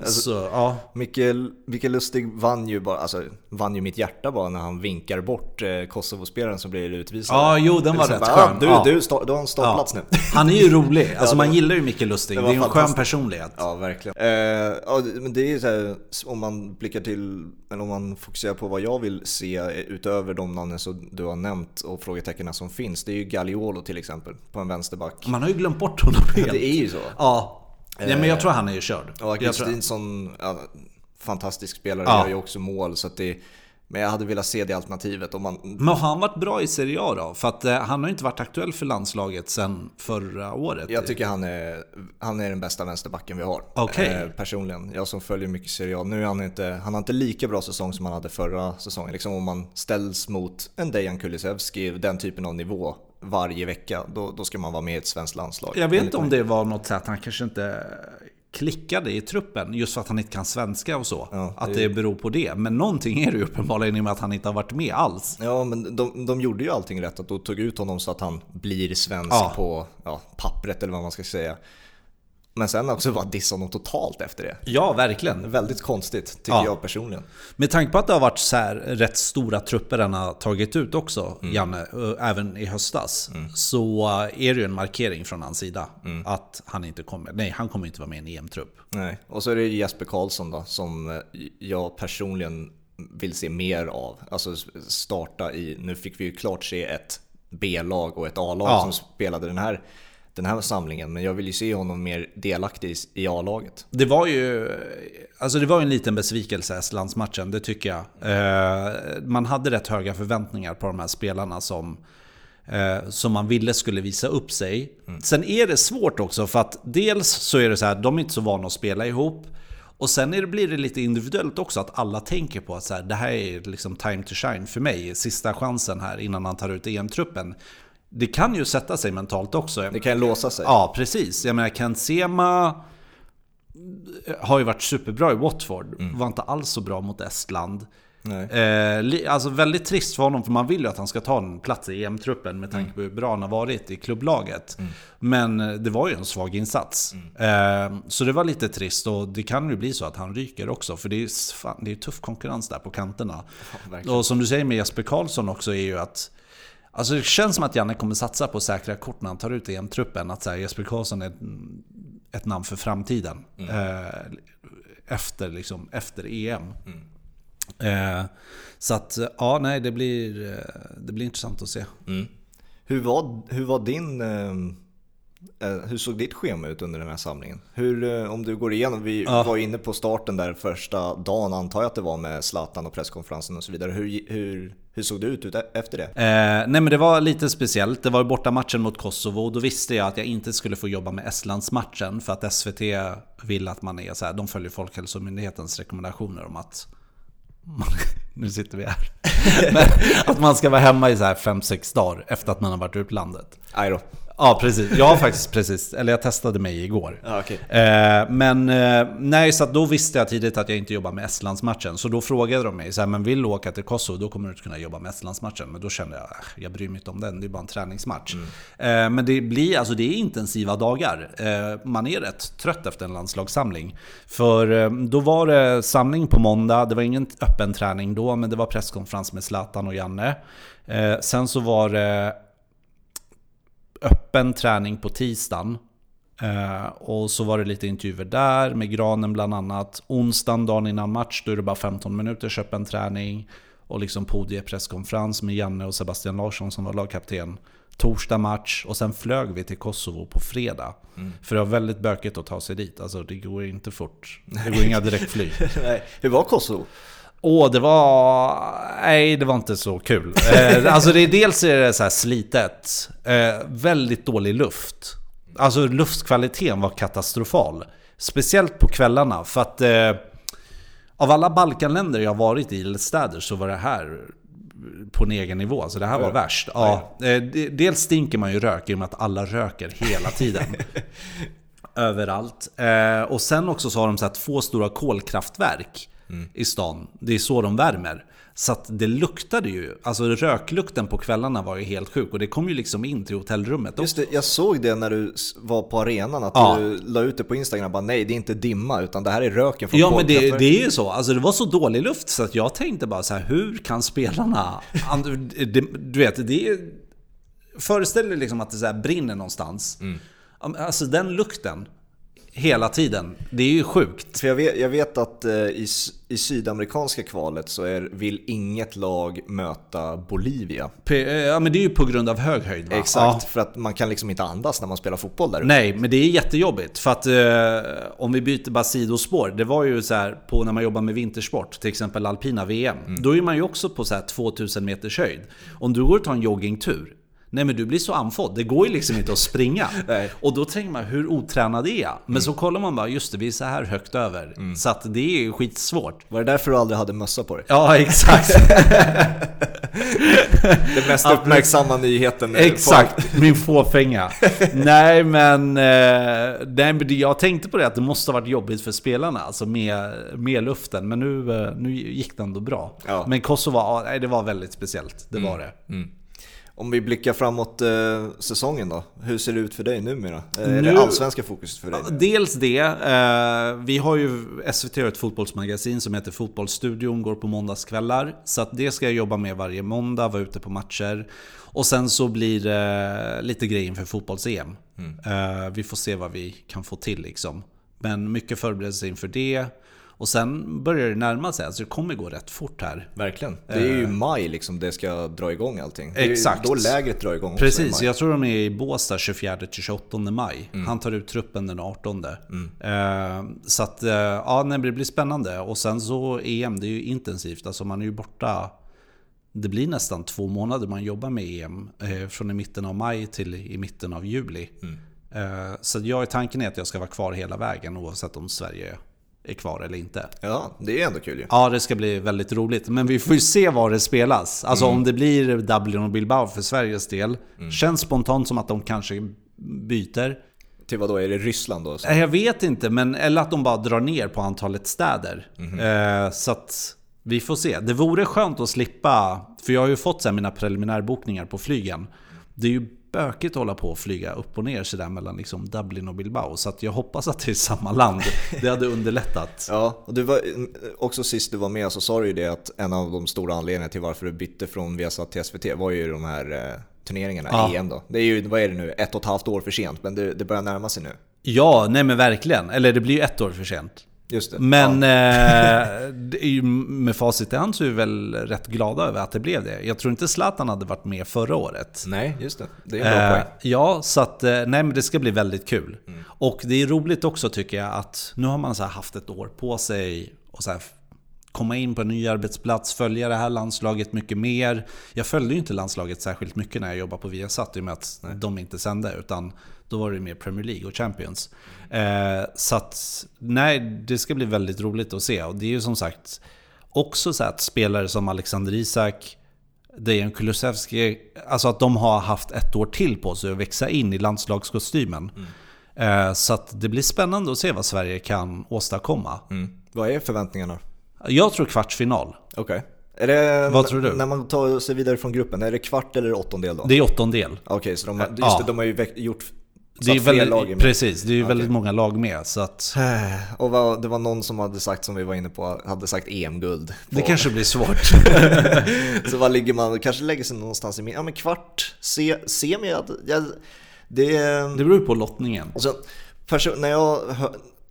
Speaker 1: Alltså, så, ja. Mikael, Mikael Lustig vann ju, bara, alltså, vann ju mitt hjärta bara när han vinkar bort eh, Kosovo-spelaren som blir utvisad.
Speaker 2: Ja, jo den var rätt skön.
Speaker 1: Du, ja. du, du, du har en startplats ja. nu.
Speaker 2: Han är ju rolig. Alltså man gillar ju Mikael Lustig. Det, det är en skön personlighet.
Speaker 1: Ja, verkligen. Eh, ja, men det är ju så här, om man blickar till, eller om man fokuserar på vad jag vill se utöver de namnen som du har nämnt och frågetecknen som finns. Det är ju Gagliolo till exempel, på en vänsterback.
Speaker 2: Man har ju glömt bort honom
Speaker 1: helt. Det är ju så.
Speaker 2: Ja, Ja, men jag tror han är ju körd.
Speaker 1: Och Augustinsson, ja, fantastisk spelare, ja. gör ju också mål. Så det, men jag hade velat se det alternativet. Om man...
Speaker 2: Men har han varit bra i Serie A då? För att eh, han har ju inte varit aktuell för landslaget sedan förra året.
Speaker 1: Jag tycker han är, han är den bästa vänsterbacken vi har.
Speaker 2: Okay. Eh,
Speaker 1: personligen. Jag som följer mycket Serie A. Nu är han inte, han har inte lika bra säsong som han hade förra säsongen. Liksom om man ställs mot en Dejan Kulusevski, den typen av nivå varje vecka, då, då ska man vara med i ett svenskt landslag.
Speaker 2: Jag vet inte om det var något sätt, han kanske inte klickade i truppen just för att han inte kan svenska och så. Ja, att det beror på det. Men någonting är det ju uppenbarligen i och med att han inte har varit med alls.
Speaker 1: Ja, men de, de gjorde ju allting rätt. Att de tog ut honom så att han blir svensk ja. på ja, pappret eller vad man ska säga. Men sen också bara dissa honom totalt efter det.
Speaker 2: Ja, verkligen.
Speaker 1: Väldigt konstigt, tycker ja. jag personligen.
Speaker 2: Med tanke på att det har varit så här rätt stora trupper han har tagit ut också, mm. Janne, även i höstas. Mm. Så är det ju en markering från hans sida. Mm. Att han inte kommer, nej han kommer inte vara med i en EM-trupp.
Speaker 1: Nej, och så är det Jesper Karlsson då, som eh, jag personligen vill se mer av. Alltså starta i, nu fick vi ju klart se ett B-lag och ett A-lag ja. som spelade den här den här samlingen. Men jag vill ju se honom mer delaktig i A-laget.
Speaker 2: Det var ju alltså det var en liten besvikelse, Estlandsmatchen, det tycker jag. Eh, man hade rätt höga förväntningar på de här spelarna som, eh, som man ville skulle visa upp sig. Mm. Sen är det svårt också, för att dels så är det så här, de är inte så vana att spela ihop. Och sen är det, blir det lite individuellt också, att alla tänker på att så här, det här är liksom time to shine för mig, sista chansen här innan han tar ut EM-truppen det kan ju sätta sig mentalt också.
Speaker 1: Det kan låsa sig.
Speaker 2: Ja, precis. Jag menar, Kent Sema har ju varit superbra i Watford. Var inte alls så bra mot Estland. Eh, alltså väldigt trist för honom, för man vill ju att han ska ta en plats i EM-truppen med tanke på hur bra han har varit i klubblaget. Men eh, det var ju en svag insats. Eh, så det var lite trist och det kan ju bli så att han ryker också. För det är, fan, det är tuff konkurrens där på kanterna.
Speaker 1: verkligen.
Speaker 2: och som du säger med Jesper Karlsson också är ju att Alltså det känns som att Janne kommer satsa på säkra kort när han tar ut EM-truppen. Att så här, Jesper Karlsson är ett, namn för framtiden. Eh, efter, liksom, efter EM. Eh, så att, ja, nej, det blir, eh, det blir intressant att se.
Speaker 1: Mm. Hur, var, hur var din... eh, hur såg ditt schema ut under den här samlingen? Hur, eh, om du går igenom, vi
Speaker 2: Ja.
Speaker 1: var inne på starten där första dagen antar jag att det var med Zlatan och presskonferensen och så vidare. Hur, hur, hur såg det ut, efter det?
Speaker 2: Eh, nej men det var lite speciellt. Det var borta matchen mot Kosovo. Då visste jag att jag inte skulle få jobba med Estlandsmatchen. För att SVT vill att man är så här, de följer Folkhälsomyndighetens rekommendationer om att man, nu sitter vi här. Men att man ska vara hemma i så här 5-6 dagar efter att man har varit utlandet.
Speaker 1: Aj då.
Speaker 2: Ja, precis. Jag har faktiskt precis, eller jag testade mig igår.
Speaker 1: Ja, okej.
Speaker 2: Eh, men eh, nej, så då visste jag tidigt att jag inte jobbar med Estlandsmatchen. Så då frågade de mig, så här, men vill du åka till Kosovo, då kommer du inte kunna jobba med Estlandsmatchen. Men då kände jag, äh, jag bryr mig inte om den, det är bara en träningsmatch. Eh, men det blir, alltså det är intensiva dagar. Man är rätt trött efter en landslagssamling. För då var det samling på måndag, det var ingen öppen träning då, men det var presskonferens med Zlatan och Janne. Sen så var det öppen träning på tisdagen. Eh, och så var det lite intervjuer där med Granen bland annat. Onsdagen, dagen innan match, då är det bara 15 minuters öppen träning. Och liksom podiepresskonferens med Janne och Sebastian Larsson som var lagkapten. Torsdag match och sen flög vi till Kosovo på fredag. För det var väldigt bökigt att ta sig dit. Alltså det går inte fort. Det går inga direktflyg.
Speaker 1: Hur var Kosovo?
Speaker 2: Åh, det var... Nej, det var inte så kul. Eh, alltså det är dels är det så här slitet. Eh, väldigt dålig luft. Alltså luftkvaliteten var katastrofal. Speciellt på kvällarna. För att eh, av alla Balkanländer jag varit i, eller städer, så var det här på en egen nivå. Alltså det här var
Speaker 1: Ja.
Speaker 2: värst. Ja, eh, de- dels stinker man ju rök i och med att alla röker hela tiden. Överallt. Eh, och sen också så har de så här två stora kolkraftverk i stan. Det är så de värmer. Så att det luktade ju, alltså röklukten på kvällarna var ju helt sjuk och det kom ju liksom in till hotellrummet.
Speaker 1: Just det, jag såg det när du var på arenan, att
Speaker 2: Ja.
Speaker 1: du la ut det på Instagram. Bara, nej, det är inte dimma, utan det här är röken från
Speaker 2: Ja men det,
Speaker 1: kolkraftverket."
Speaker 2: det är ju så, alltså det var så dålig luft så att jag tänkte bara så här, hur kan spelarna... Du vet, det är... Föreställ dig liksom att det så brinner någonstans. Men Alltså den lukten, hela tiden, det är ju sjukt.
Speaker 1: För jag vet, jag vet att eh, i, i sydamerikanska kvalet så är, vill inget lag möta Bolivia.
Speaker 2: P- eh, Ja men det är ju på grund av hög höjd va?
Speaker 1: Exakt, för att man kan liksom inte andas när man spelar fotboll där uppe.
Speaker 2: Nej, men det är jättejobbigt. För att eh, om vi byter bara sidospår. Det var ju så här på när man jobbar med vintersport, till exempel alpina VM. Då är man ju också på så här 2000 meters höjd. Om du går och tar en joggingtur. Nej men du blir så andfådd, det går ju liksom inte att springa. Och då tänker man, hur otränad är jag? Men så kollar man bara, just det, vi är så här högt över. Så att det är ju skitsvårt.
Speaker 1: Var det därför du aldrig hade mössa på dig?
Speaker 2: Ja, exakt.
Speaker 1: Den mest uppmärksamma nyheten. på-
Speaker 2: Exakt, min fåfänga. nej, men, eh, nej jag tänkte på det att det måste ha varit jobbigt för spelarna, alltså med, med luften. Men nu, eh, nu gick det ändå bra.
Speaker 1: Ja.
Speaker 2: Men Kosovo, nej, det var väldigt speciellt. Det var det.
Speaker 1: Om vi blickar framåt eh, säsongen då. Hur ser det ut för dig numera? Eh, Är
Speaker 2: Nu-
Speaker 1: det allsvenska fokuset för dig?
Speaker 2: Dels det. Eh, vi har ju SVT har ett fotbollsmagasin som heter Fotbollsstudion, går på måndagskvällar. Så det ska jag jobba med varje måndag, vara ute på matcher. Och sen så blir det lite grejer inför fotbolls-EM. Eh, vi får se vad vi kan få till liksom. Men mycket förberedelse inför det. Och sen börjar det närma sig, alltså det kommer gå rätt fort här.
Speaker 1: Verkligen. Det är ju maj liksom det ska dra igång allting. Det är ju
Speaker 2: Exakt.
Speaker 1: Då lägret drar igång
Speaker 2: Precis, jag tror de är i Båstad 24-28 maj. Han tar ut truppen den 18. Eh, så att, eh, ja nej, det blir spännande. Och sen så EM, det är ju intensivt. Alltså man är ju borta, det blir nästan två månader man jobbar med EM. Eh, från i mitten av maj till i mitten av juli. Eh, så jag, tanken är att jag ska vara kvar hela vägen oavsett om Sverige är kvar eller inte.
Speaker 1: Ja, det är ändå kul ju.
Speaker 2: Ja, det ska bli väldigt roligt. Men vi får ju se var det spelas. Alltså om det blir Dublin och Bilbao för Sveriges del. Känns spontant som att de kanske byter.
Speaker 1: Till vad då? Är det Ryssland då? Så?
Speaker 2: Eh, Jag vet inte, men eller att de bara drar ner på antalet städer. Eh, så att vi får se. Det vore skönt att slippa, för jag har ju fått så här mina preliminärbokningar på flygen. Det är ju bökigt att hålla på och flyga upp och ner sådär mellan liksom Dublin och Bilbao. Så att jag hoppas att det är samma land. Det hade underlättat.
Speaker 1: Ja, och du var, också sist du var med så sa du ju det att en av de stora anledningarna till varför du bytte från Viasat till SVT var ju de här eh, turneringarna,
Speaker 2: Ja.
Speaker 1: EM då. Det är ju, vad är det nu, ett och ett halvt år för sent, men det, det börjar närma sig nu.
Speaker 2: Ja, nej men verkligen. Eller det blir ju ett år för sent.
Speaker 1: Just det.
Speaker 2: Men
Speaker 1: ja.
Speaker 2: eh, med facit i hand så är vi väl rätt glada över att det blev det. Jag tror inte Zlatan hade varit med förra året.
Speaker 1: Nej, just det. Det är en bra
Speaker 2: Eh,
Speaker 1: poäng.
Speaker 2: ja, så att, eh, nej men det ska bli väldigt kul. Och det är roligt också tycker jag att nu har man så haft ett år på sig och så komma in på en ny arbetsplats, följa det här landslaget mycket mer. Jag följde ju inte landslaget särskilt mycket när jag jobbade på Viasat i och med att de inte sände, utan då var det mer Premier League och Champions. Eh, så att, nej, det ska bli väldigt roligt att se. Och det är ju som sagt också så att spelare som Alexander Isak, Dejan Kulusevski, alltså att de har haft ett år till på sig att växa in i landslagskostymen. Eh, Så att det blir spännande att se vad Sverige kan åstadkomma.
Speaker 1: Mm. Vad är förväntningarna?
Speaker 2: Jag tror kvartsfinal.
Speaker 1: Okej. Är det,
Speaker 2: Vad tror du?
Speaker 1: När man tar sig vidare från gruppen, är det kvart eller åttondel då?
Speaker 2: Det är åttondel.
Speaker 1: Okej, så de, just
Speaker 2: Ja.
Speaker 1: det, de har ju gjort så
Speaker 2: Det är väldigt,
Speaker 1: lag är med.
Speaker 2: precis, det är ju
Speaker 1: Okej.
Speaker 2: väldigt många lag med. Så att
Speaker 1: Och vad, det var någon som hade sagt, som vi var inne på, hade sagt EM-guld.
Speaker 2: det
Speaker 1: på-
Speaker 2: kanske blir svårt.
Speaker 1: så vad ligger man, kanske lägger sig någonstans i min- ja men kvart, se, semi, jag, det...
Speaker 2: Det beror på lottningen.
Speaker 1: Och så, perso- när jag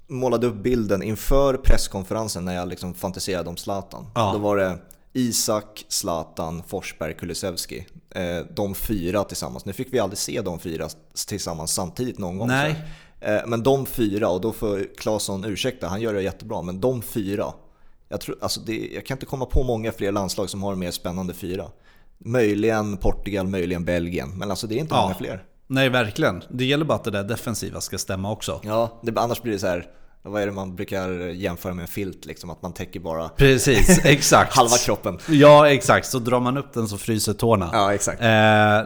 Speaker 1: målade upp bilden inför presskonferensen när jag liksom fantiserade om Zlatan.
Speaker 2: Ja.
Speaker 1: Då var det Isak, Zlatan, Forsberg, Kulusevski. Eh, de fyra tillsammans. Nu fick vi aldrig se de fyra tillsammans samtidigt någon gång.
Speaker 2: Nej.
Speaker 1: Eh, men de fyra, och då får Claesson ursäkta, han gör det jättebra, men de fyra. Jag, tror, alltså det, jag kan inte komma på många fler landslag som har mer spännande fyra. Möjligen Portugal, möjligen Belgien, men alltså det är inte
Speaker 2: Ja.
Speaker 1: många fler.
Speaker 2: Nej, verkligen. Det gäller bara att det där defensiva ska stämma också.
Speaker 1: Ja, det, annars blir det så här. Vad är det man brukar jämföra med en filt? Liksom, att man täcker bara
Speaker 2: Precis, exakt.
Speaker 1: halva kroppen.
Speaker 2: Ja, exakt. Så drar man upp den så fryser tårna.
Speaker 1: Ja, exakt.
Speaker 2: Eh,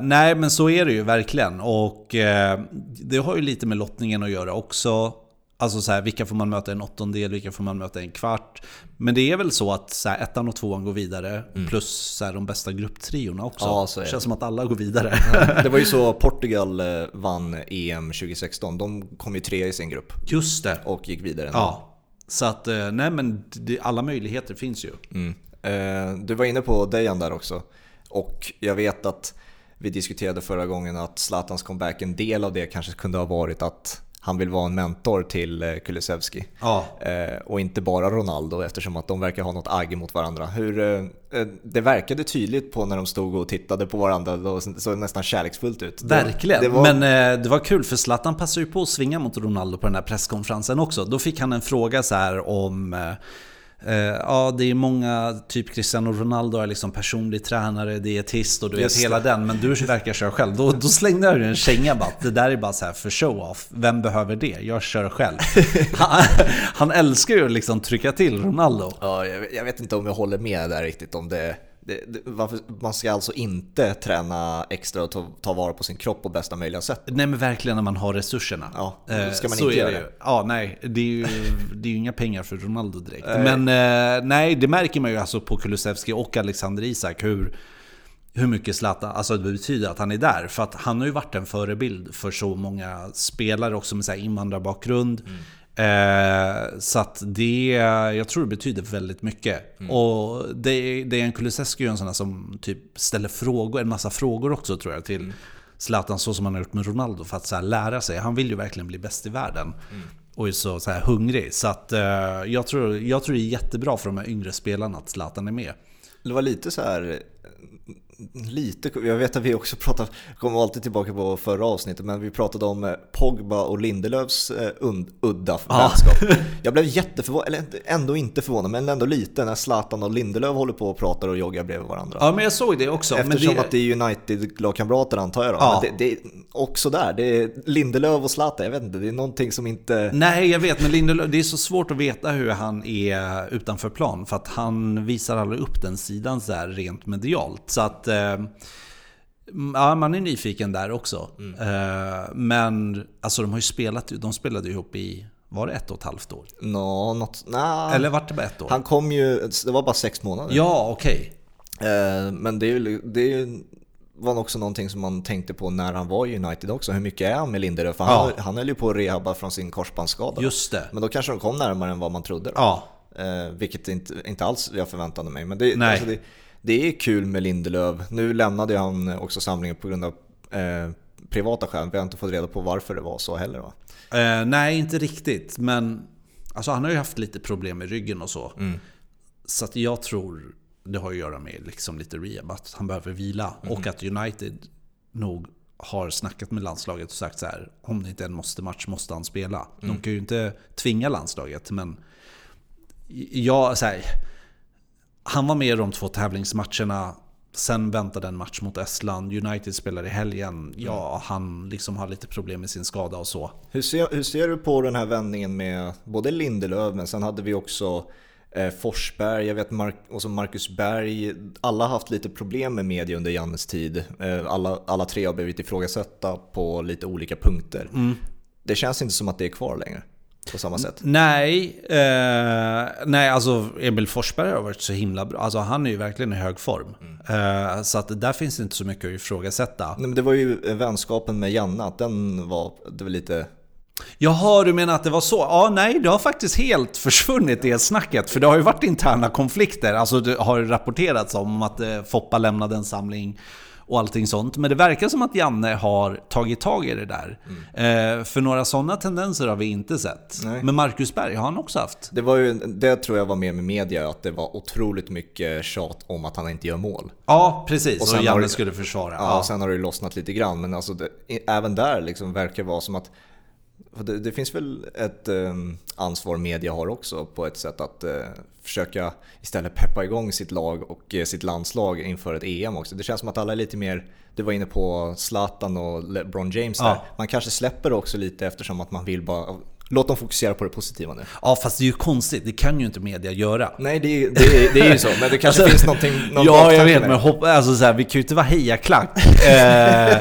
Speaker 2: nej, men så är det ju verkligen. Och eh, det har ju lite med lottningen att göra också. Alltså så här, vilka får man möta i en åttondel, vilka får man möta i en kvart. Men det är väl så att så här, ettan och tvåan går vidare, plus så här, de bästa grupptriorna också.
Speaker 1: Mm. Ja, så är det.
Speaker 2: känns som att alla går vidare.
Speaker 1: Det var ju så Portugal eh, vann EM 2016. De kom ju trea i sin grupp
Speaker 2: Just det.
Speaker 1: och gick vidare. ändå.
Speaker 2: Ja. Så att, eh, nej men det, alla möjligheter finns ju.
Speaker 1: Mm. Eh, Du var inne på Dejan där också. Och jag vet att vi diskuterade förra gången att Zlatans comeback, en del av det kanske kunde ha varit att han vill vara en mentor till eh, Kulusevski.
Speaker 2: Ja.
Speaker 1: Eh, och inte bara Ronaldo eftersom att de verkar ha något agg mot varandra. Hur, eh, det verkade tydligt på när de stod och tittade på varandra, då såg det nästan kärleksfullt ut.
Speaker 2: Verkligen,
Speaker 1: Det var,
Speaker 2: men det var kul för Zlatan passade ju på att svinga mot Ronaldo på den här presskonferensen också. Då fick han en fråga så här om eh, Ja, det är många, typ Cristiano Ronaldo är liksom personlig tränare, dietist och du vet
Speaker 1: Just
Speaker 2: hela den. Men du verkar köra själv. Då, då slängde jag ju en känga bara det där är bara så här för show-off. Vem behöver det? Jag kör själv. Han, han älskar ju att liksom trycka till Ronaldo.
Speaker 1: ja, jag, jag vet inte om jag håller med där riktigt om det. Varför, man ska alltså inte träna extra och ta, ta vara på sin kropp på bästa möjliga sätt.
Speaker 2: Nej men verkligen när man har resurserna.
Speaker 1: Ja,
Speaker 2: Eh,
Speaker 1: ska man
Speaker 2: så
Speaker 1: inte göra
Speaker 2: det.
Speaker 1: det.
Speaker 2: Ja, nej. Det är ju, det är ju inga pengar för Ronaldo direkt. Men eh, nej, det märker man ju alltså på Kulusevski och Alexander Isak hur, hur mycket Zlatan, alltså det betyder att han är där. För att han har ju varit en förebild för så många spelare också med så invandrarbakgrund. Eh, så att det, jag tror det betyder väldigt mycket. Och det, det är en Kulusevski är ju en sån här som typ ställer frågor, en massa frågor också tror jag till Zlatan så som han har gjort med Ronaldo för att så här lära sig. Han vill ju verkligen bli bäst i världen. Och är så, så här hungrig. Så att eh, jag, tror, jag tror det är jättebra för de här yngre spelarna att Zlatan är med.
Speaker 1: Det var lite så här lite, jag vet att vi också pratade, jag kommer alltid tillbaka på förra avsnittet, men vi pratade om eh, Pogba och Lindelöfs eh, und, udda
Speaker 2: Ja.
Speaker 1: vänskap. Jag blev jätteförvånad, eller ändå inte förvånad, men ändå lite när Zlatan och Lindelöf håller på och pratar och joggar bredvid varandra.
Speaker 2: Ja, men jag såg det också.
Speaker 1: Eftersom
Speaker 2: det,
Speaker 1: att det är United-lagkamrater antar jag då.
Speaker 2: Ja.
Speaker 1: Men det, det är också där, det är Lindelöf och Zlatan, jag vet inte, det är någonting som inte...
Speaker 2: Nej, jag vet, men Lindelöf, det är så svårt att veta hur han är utanför plan. För att han visar aldrig upp den sidan så här rent medialt. Så att... Eh, ja, man är nyfiken där också. Eh, men alltså de har ju spelat, de spelade ihop i, var det ett och ett halvt år?
Speaker 1: Nå, något, nah.
Speaker 2: Eller vart det bara ett år?
Speaker 1: Han kom ju, det var bara sex månader.
Speaker 2: Ja, okej.
Speaker 1: Eh, Men det, är ju- det var också någonting som man tänkte på när han var i United också. Hur mycket är han med Lindelöf? För han,
Speaker 2: Ja.
Speaker 1: han höll ju på att rehabba från sin korsbandsskada.
Speaker 2: Just det.
Speaker 1: Men då kanske de kom närmare än vad man trodde. Då.
Speaker 2: Ja.
Speaker 1: Vilket inte, inte alls jag förväntade mig. Men det,
Speaker 2: Nej.
Speaker 1: alltså det, det är kul med Lindelöf. Nu lämnade han också samlingen på grund av eh, privata skäl. Vi har inte fått reda på varför det var så heller. Va?
Speaker 2: Eh, nej, inte riktigt. Men alltså, han har ju haft lite problem med ryggen och så. Så att jag tror det har att göra med liksom lite rehab, att han behöver vila. Och att United nog har snackat med landslaget och sagt så här, om det inte är en måste-match måste han spela. De kan ju inte tvinga landslaget, men jag, så här, han var med i de två tävlingsmatcherna. Sen väntade en match mot Estland. United spelar i helgen. Ja, han liksom har lite problem med sin skada och så.
Speaker 1: Hur ser, hur ser du på den här vändningen med både Lindelöf, men sen hade vi också eh, Forsberg, jag vet Mark, och så Marcus Berg. Alla har haft lite problem med media under Jannes tid. Eh, alla, alla tre har blivit ifrågasatta på lite olika punkter. Det känns inte som att det är kvar längre på samma sätt.
Speaker 2: Nej, eh, nej alltså Emil Forsberg har varit så himla bra. Alltså han är ju verkligen i hög form. Eh, så att där finns det inte så mycket att ifrågasätta.
Speaker 1: Nej, men det var ju eh, vänskapen med Janne, att den var, det var lite...
Speaker 2: Jaha, du menar att det var så? Ja, nej, det har faktiskt helt försvunnit det snacket. För det har ju varit interna konflikter. Alltså det har rapporterats om att eh, Foppa lämnade en samling och allting sånt. Men det verkar som att Janne har tagit tag i det där. Eh, för några sådana tendenser har vi inte sett.
Speaker 1: Nej.
Speaker 2: Men Marcus Berg har han också haft.
Speaker 1: Det, var ju, det tror jag var med med media, att det var otroligt mycket tjat om att han inte gör mål.
Speaker 2: Ja, precis.
Speaker 1: Och
Speaker 2: Och,
Speaker 1: sen har
Speaker 2: Janne
Speaker 1: det-
Speaker 2: skulle försvara.
Speaker 1: Ja,
Speaker 2: Ja.
Speaker 1: sen har det ju lossnat lite grann, men alltså det, även där liksom verkar det vara som att det, det finns väl ett eh, ansvar media har också på ett sätt att eh, försöka istället peppa igång sitt lag och eh, sitt landslag inför ett EM också. Det känns som att alla är lite mer, du var inne på Zlatan och LeBron James där.
Speaker 2: Ja.
Speaker 1: Man kanske släpper också lite eftersom att man vill bara, låt dem fokusera på det positiva nu.
Speaker 2: ja, fast det är ju konstigt. Det kan ju inte media göra.
Speaker 1: Nej, det, är- det, är- det är ju så, men det kanske finns någonting, någon
Speaker 2: ja, jag vet,
Speaker 1: med
Speaker 2: men hopp, alltså, så här, vi kan ju inte vara hejaklack. eh,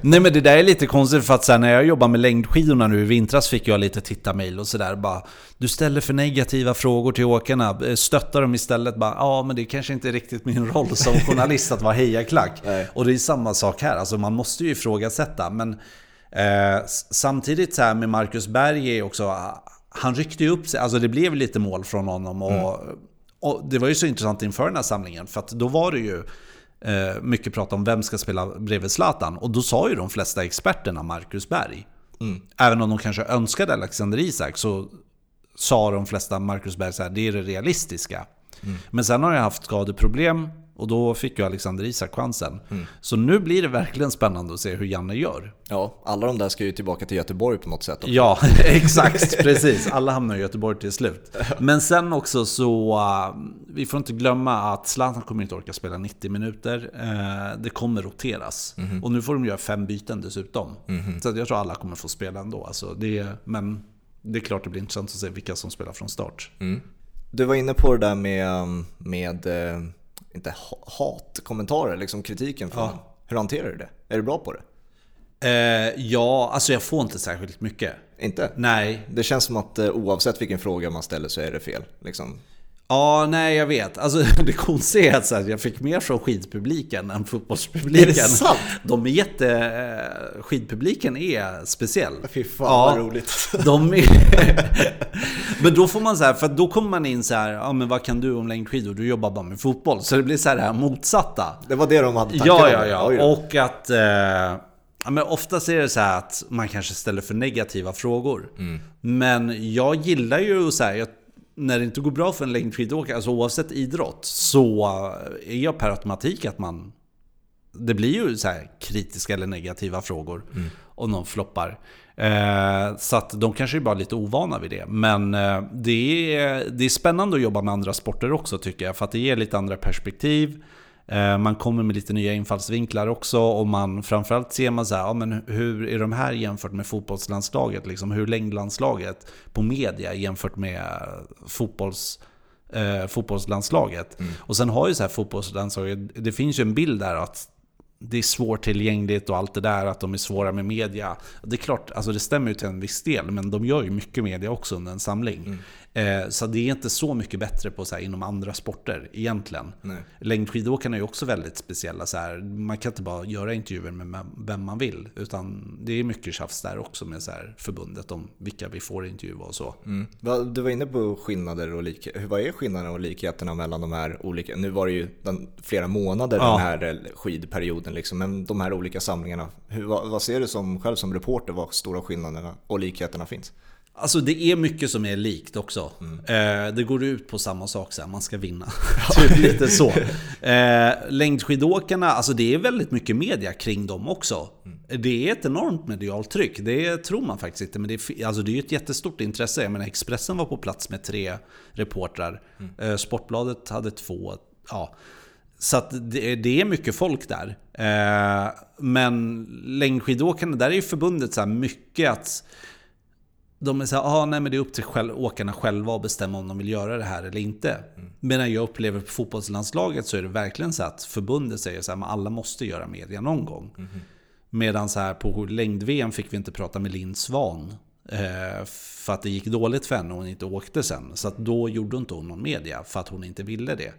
Speaker 2: nej, men det där är lite konstigt för att så här, när jag jobbar med längdskidorna nu i vintras fick jag lite tittarmail och sådär. Bara, du ställer för negativa frågor till åkarna. Eh, Stöttar dem istället. Bara, ja, men det kanske inte är riktigt min roll som journalist att vara hejaklack.
Speaker 1: Nej.
Speaker 2: Och det är samma sak här. Alltså, man måste ju ifrågasätta. Men eh, samtidigt så här med Marcus Berg också... ah, Han ryckte ju upp sig. Alltså det blev lite mål från honom. Och, och det var ju så intressant inför den här samlingen. För att då var det ju eh, mycket prat om vem ska spela bredvid Zlatan. Och då sa ju de flesta experterna Marcus Berg. Även om de kanske önskade Alexander Isak så sa de flesta Marcus Berg så här, det är det realistiska. Men sen har jag haft skadeproblem och då fick ju Alexander Isak chansen. Så nu blir det verkligen spännande att se hur Janne gör.
Speaker 1: Ja, alla de där ska ju tillbaka till Göteborg på något sätt. också.
Speaker 2: Ja, exakt. Precis. Alla hamnar i Göteborg till slut. Men sen också så, uh, vi får inte glömma att Zlatan kommer inte orka spela 90 minuter. Eh, det kommer roteras. Och nu får de göra fem byten dessutom. Så att jag tror alla kommer få spela ändå. Alltså, det, men det är klart det blir intressant att se vilka som spelar från start.
Speaker 1: Du var inne på det där med, med eh, inte ha- hatkommentarer, liksom kritiken från Hur hanterar du det? Är du bra på det?
Speaker 2: Eh, ja, alltså jag får inte särskilt mycket.
Speaker 1: Inte?
Speaker 2: Nej,
Speaker 1: Det känns som att eh, oavsett vilken fråga man ställer så är det fel. Liksom.
Speaker 2: Ja, nej jag vet. Alltså det konstiga är att här, jag fick mer från skidpubliken än fotbollspubliken.
Speaker 1: Är det sant?
Speaker 2: De är jätte... eh, Skidpubliken är speciell.
Speaker 1: Fy fan
Speaker 2: Ja.
Speaker 1: vad roligt.
Speaker 2: De är... men då får man så här, för då kommer man in så här, ja men vad kan du om längdskidor? Du jobbar bara med fotboll. Så det blir så här det här motsatta.
Speaker 1: Det var det de hade tankar
Speaker 2: Ja, ja, ja. Och att... Eh, ja, men oftast är det så här att man kanske ställer för negativa frågor.
Speaker 1: Mm.
Speaker 2: Men jag gillar ju så här, jag, när det inte går bra för en längdskidåkare, alltså oavsett idrott, så är jag per automatik att man det blir ju så här kritiska eller negativa frågor om någon floppar. Eh, så att de kanske är bara lite ovana vid det. Men eh, det, är, det är spännande att jobba med andra sporter också tycker jag. För att det ger lite andra perspektiv. Eh, man kommer med lite nya infallsvinklar också och man framförallt ser man så här, ja, men hur är de här jämfört med fotbollslandslaget? Liksom, hur längdlandslaget på media jämfört med fotbolls, eh, fotbollslandslaget? Mm. Och sen har ju så här fotbollslandslaget, det finns ju en bild där att det är svårtillgängligt och allt det där, att de är svåra med media. Det är klart, alltså det stämmer ju till en viss del, men de gör ju mycket media också under en samling. Eh, så det är inte så mycket bättre på så här, inom andra sporter egentligen. Nej. Längdskidåkarna är ju också väldigt speciella. Så här, man kan inte bara göra intervjuer med vem man vill. Utan det är mycket tjafs där också med så här, förbundet om vilka vi får intervjua och så. Mm.
Speaker 1: Du var inne på skillnader och likheter. Vad är skillnaderna och likheterna mellan de här olika? Nu var det ju den, flera månader ja. den här skidperioden. Liksom, men de här olika samlingarna. Hur, vad, vad ser du som, själv som reporter vad stora skillnaderna och likheterna finns?
Speaker 2: Alltså det är mycket som är likt också. Mm. Det går ut på samma sak, så här, man ska vinna. typ lite så. Eh, längdskidåkarna, alltså det är väldigt mycket media kring dem också. Mm. Det är ett enormt medialt tryck, det tror man faktiskt inte. Men det är, alltså det är ett jättestort intresse. Jag menar, Expressen var på plats med tre reportrar. Mm. Eh, Sportbladet hade två. Ja. Så det, det, är mycket folk där. Eh, men längdskidåkarna, där är ju förbundet så mycket att de är såhär, ah, nej men det är upp till själv, åkarna själva att bestämma om de vill göra det här eller inte. Mm. Medan jag upplever på fotbollslandslaget så är det verkligen så att förbundet säger så här, alla måste göra media någon gång. Mm. Medan så här på längd-VM fick vi inte prata med Linn Svan. Eh, för att det gick dåligt för henne och hon inte åkte sen. Så att då gjorde inte hon någon media för att hon inte ville det.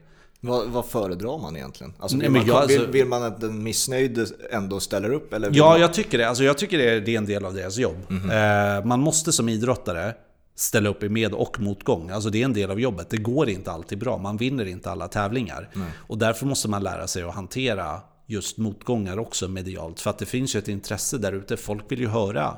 Speaker 1: Vad, vad föredrar man egentligen? Alltså, vill, Nej, man, jag, vill, alltså- vill, man att den missnöjde ändå ställer upp? Eller
Speaker 2: ja,
Speaker 1: man...
Speaker 2: jag tycker det. Alltså, jag tycker det är, det är en del av deras jobb. Mm -hmm. eh, man måste som idrottare ställa upp i med och motgång. Alltså det är en del av jobbet. Det går inte alltid bra. Man vinner inte alla tävlingar. Mm. Och därför måste man lära sig att hantera just motgångar också medialt. För att det finns ju ett intresse där ute. Folk vill ju höra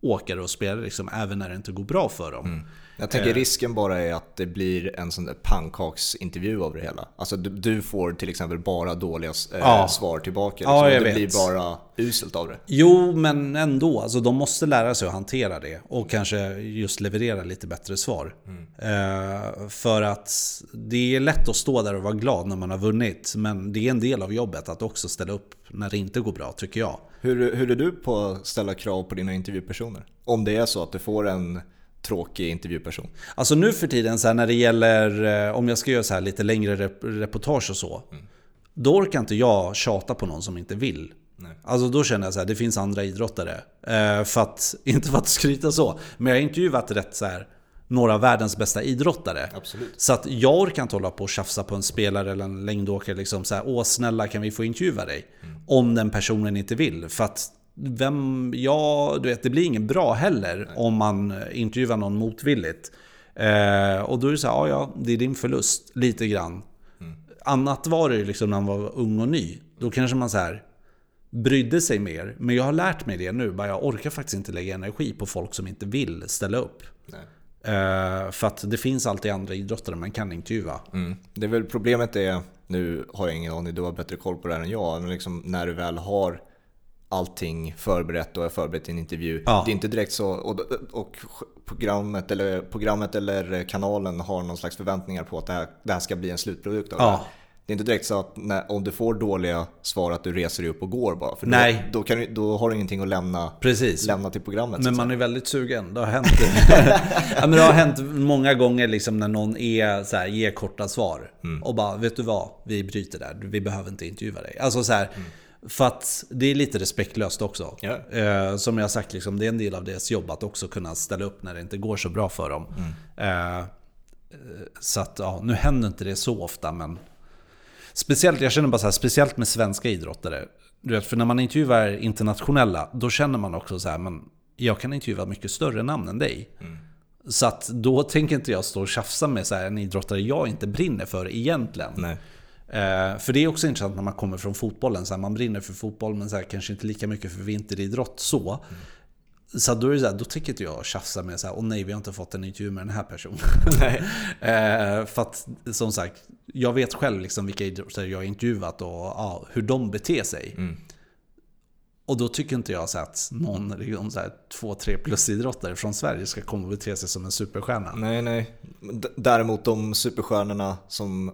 Speaker 2: åkare och spelare liksom, även när det inte går bra för dem. Mm.
Speaker 1: Jag tänker eh. risken bara är att det blir en sån där pannkaksintervju av det hela. Alltså du, du får till exempel bara dåliga eh, ja. svar tillbaka. Liksom.
Speaker 2: Ja,
Speaker 1: det
Speaker 2: vet.
Speaker 1: blir bara uselt av det.
Speaker 2: Jo, men ändå. Alltså, de måste lära sig att hantera det och kanske just leverera lite bättre svar. Mm. Eh, för att det är lätt att stå där och vara glad när man har vunnit. Men det är en del av jobbet att också ställa upp när det inte går bra, tycker jag.
Speaker 1: Hur, hur är du på att ställa krav på dina intervjupersoner? Om det är så att du får en tråkig intervjuperson?
Speaker 2: Alltså nu för tiden så här, när det gäller, eh, om jag ska göra så här lite längre rep reportage och så. Mm. Då orkar inte jag tjata på någon som inte vill. Nej. Alltså då känner jag så här, det finns andra idrottare. Eh, för att, inte för att skryta så, men jag har intervjuat rätt så här, några av världens bästa idrottare.
Speaker 1: Absolut.
Speaker 2: Så att jag orkar inte hålla på och tjafsa på en spelare eller en längdåkare. Liksom så här, Åh snälla kan vi få intervjua dig? Mm. Om den personen inte vill. För att vem, ja, du vet, det blir ingen bra heller om man intervjuar någon motvilligt. Eh, och då är det så här, ja, ja, det är din förlust, lite grann. Mm. Annat var det liksom när man var ung och ny. Då kanske man så här brydde sig mer. Men jag har lärt mig det nu, bara jag orkar faktiskt inte lägga energi på folk som inte vill ställa upp. Eh, för att det finns alltid andra idrottare man kan intervjua.
Speaker 1: Mm. Det är väl problemet är, nu har jag ingen aning, du har bättre koll på det här än jag, men liksom när du väl har allting förberett och är förberett i en intervju. Ja. Det är inte direkt så, och, och programmet, eller, programmet eller kanalen har någon slags förväntningar på att det här, det här ska bli en slutprodukt av ja. det. Det är inte direkt så att när, om du får dåliga svar att du reser dig upp och går bara. För
Speaker 2: Nej.
Speaker 1: Då, då, kan, då har du ingenting att lämna,
Speaker 2: Precis.
Speaker 1: lämna till programmet.
Speaker 2: Men man är väldigt sugen. Det har hänt, ja, men det har hänt många gånger liksom när någon är så här, ger korta svar. Mm. Och bara, vet du vad? Vi bryter där. Vi behöver inte intervjua dig. Alltså så här, mm. För att det är lite respektlöst också. Ja. Eh, som jag sagt, liksom, det är en del av deras jobb att också kunna ställa upp när det inte går så bra för dem. Mm. Eh, så att, ja, nu händer inte det så ofta, men Speciellt, jag känner bara så här, speciellt med svenska idrottare. Du vet, för när man intervjuar internationella, då känner man också så här, men jag kan intervjua mycket större namn än dig. Mm. Så att då tänker inte jag stå och tjafsa med så här, en idrottare jag inte brinner för egentligen.
Speaker 1: Nej.
Speaker 2: Eh, för det är också intressant när man kommer från fotbollen. Så här, man brinner för fotboll men så här, kanske inte lika mycket för vinteridrott så. Mm. Så då, är det så här, då tycker inte jag tjafsa med så här, åh nej vi har inte fått en intervju med den här personen. Eh, för att som sagt, jag vet själv liksom vilka idrotter jag har intervjuat och ja, hur de beter sig.
Speaker 1: Mm.
Speaker 2: Och då tycker inte jag så att någon liksom så här, två, tre plus idrottare från Sverige ska komma och bete sig som en superstjärna.
Speaker 1: Nej, nej. D- Däremot de superstjärnorna som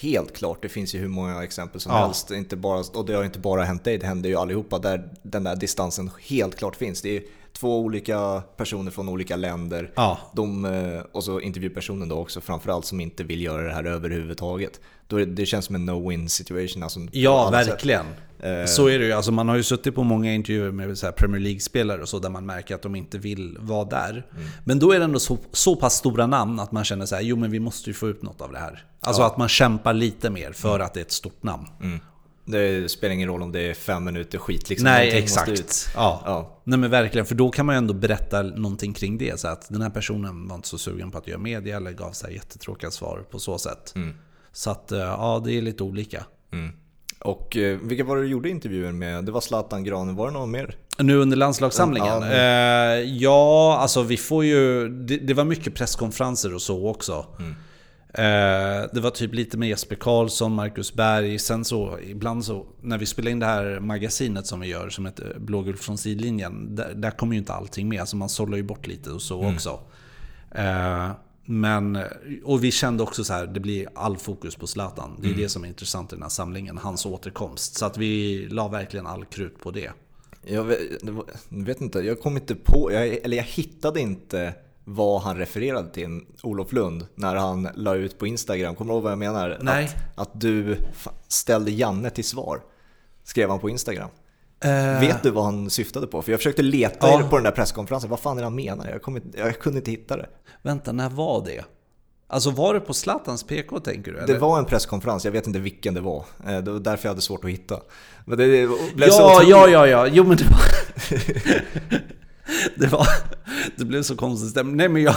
Speaker 1: helt klart, det finns ju hur många exempel som
Speaker 2: Ja.
Speaker 1: helst. Inte bara, och det har ju inte bara hänt dig, det händer ju allihopa där den där distansen helt klart finns. Det är två olika personer från olika länder.
Speaker 2: Ja.
Speaker 1: De, eh, och så intervjupersonen då också framförallt som inte vill göra det här överhuvudtaget. Då är, det känns som en no-win situation. Alltså,
Speaker 2: Ja, verkligen.
Speaker 1: Eh.
Speaker 2: Så är det ju. Alltså man har ju suttit på många intervjuer med så Premier League-spelare och så där man märker att de inte vill vara där.
Speaker 1: Mm.
Speaker 2: Men då är det ändå så, så pass stora namn att man känner så här, jo men vi måste ju få ut något av det här. Alltså att man kämpar lite mer för att det är ett stort namn.
Speaker 1: Mm. Det spelar ingen roll om det är fem minuter skit liksom.
Speaker 2: Nej,
Speaker 1: Någonting måste ut.
Speaker 2: exakt. Ja.
Speaker 1: Ja.
Speaker 2: Nej men verkligen, för då kan man ju ändå berätta någonting kring det. Så att den här personen var inte så sugen på att göra media eller gav så här jättetråkiga svar på så sätt. Så att, eh, ja det är lite olika.
Speaker 1: Mm. Och eh, vilka var det du gjorde intervjuer med? Det var Zlatan Granen, var det någon mer?
Speaker 2: Nu under landslagssamlingen?
Speaker 1: Ja,
Speaker 2: Ja, eh, ja alltså vi får ju... Det, det var mycket presskonferenser och så också. Eh, det var typ lite med Jesper Karlsson, Marcus Berg. Sen så ibland så när vi spelar in det här magasinet som vi gör som heter Blågult från sidlinjen. Där, där kommer ju inte allting med. Alltså man sållar ju bort lite och så också. Eh, men, och vi kände också så här, det blir all fokus på Zlatan. Det är det som är intressant i den här samlingen, hans återkomst. Så att vi la verkligen all krut på det.
Speaker 1: Jag vet, vet inte, jag kom inte på, jag, eller jag hittade inte vad han refererade till, Olof Lund, när han la ut på Instagram. Kommer du ihåg vad jag menar?
Speaker 2: Nej.
Speaker 1: Att, att du ställde Janne till svar, skrev han på Instagram.
Speaker 2: Eh,
Speaker 1: Vet du vad han syftade på? För jag försökte leta
Speaker 2: Ja.
Speaker 1: på den där presskonferensen, vad fan är det han menar? Jag, kom jag kunde inte hitta det.
Speaker 2: Vänta, när var det? Alltså var det på Zlatans PK tänker du? Eller?
Speaker 1: Det var en presskonferens, jag vet inte vilken det var. Eh, Det var därför jag hade svårt att hitta. Men det blev så
Speaker 2: Ja,
Speaker 1: otroligt-
Speaker 2: ja, ja, ja. Jo men det var... det var... Det blev så konstigt. Nej men jag...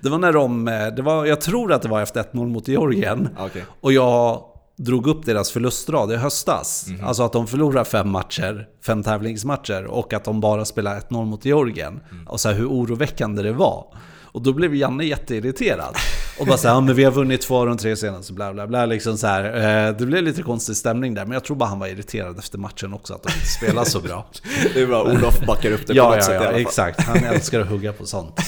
Speaker 2: Det var när de... eh, Det var, jag tror att det var efter 1-0 mot Georgien.
Speaker 1: Ja, okej.
Speaker 2: Och jag drog upp deras förlustrad i höstas.
Speaker 1: Mhm.
Speaker 2: Alltså att de förlorar fem matcher, fem tävlingsmatcher och att de bara spelar 1-0 mot Georgien.
Speaker 1: Mm.
Speaker 2: Och så här, hur oroväckande det var. Och då blev Janne jätteirriterad. Och bara såhär, ja, men vi har vunnit två av de tre senaste, bla bla bla. Liksom så här. Eh, Det blev lite konstig stämning där, men jag tror bara han var irriterad efter matchen också, att de inte spelar så bra.
Speaker 1: Det är bra, Olof backar upp det på
Speaker 2: ja,
Speaker 1: något
Speaker 2: ja,
Speaker 1: sätt i alla
Speaker 2: ja,
Speaker 1: fall.
Speaker 2: exakt. Han älskar att hugga på sånt.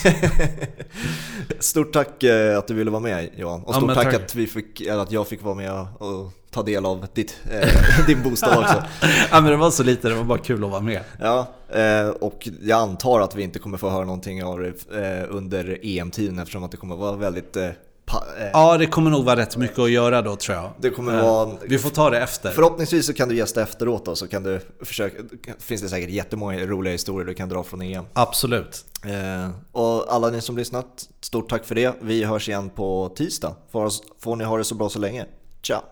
Speaker 1: Stort tack eh, att du ville vara med Johan. Och
Speaker 2: Ja,
Speaker 1: stort tack,
Speaker 2: tack.
Speaker 1: Att, vi fick, eller att jag fick vara med och ta del av ditt, eh, din bostad också.
Speaker 2: ja, men det var så lite, det var bara kul att vara med.
Speaker 1: Ja, eh, och jag antar att vi inte kommer få höra någonting av det eh, under EM-tiden eftersom att det kommer vara väldigt... Eh, eh,
Speaker 2: Ja, det kommer nog vara rätt mycket att göra då tror jag.
Speaker 1: Det kommer
Speaker 2: Eh,
Speaker 1: vara...
Speaker 2: Vi får ta det efter.
Speaker 1: Förhoppningsvis så kan du gästa efteråt då, så kan du försöka... finns det säkert jättemånga roliga historier du kan dra från EM.
Speaker 2: Absolut.
Speaker 1: Eh, och alla ni som lyssnat, stort tack för det. Vi hörs igen på tisdag. Får, får ni ha det så bra så länge. Ciao!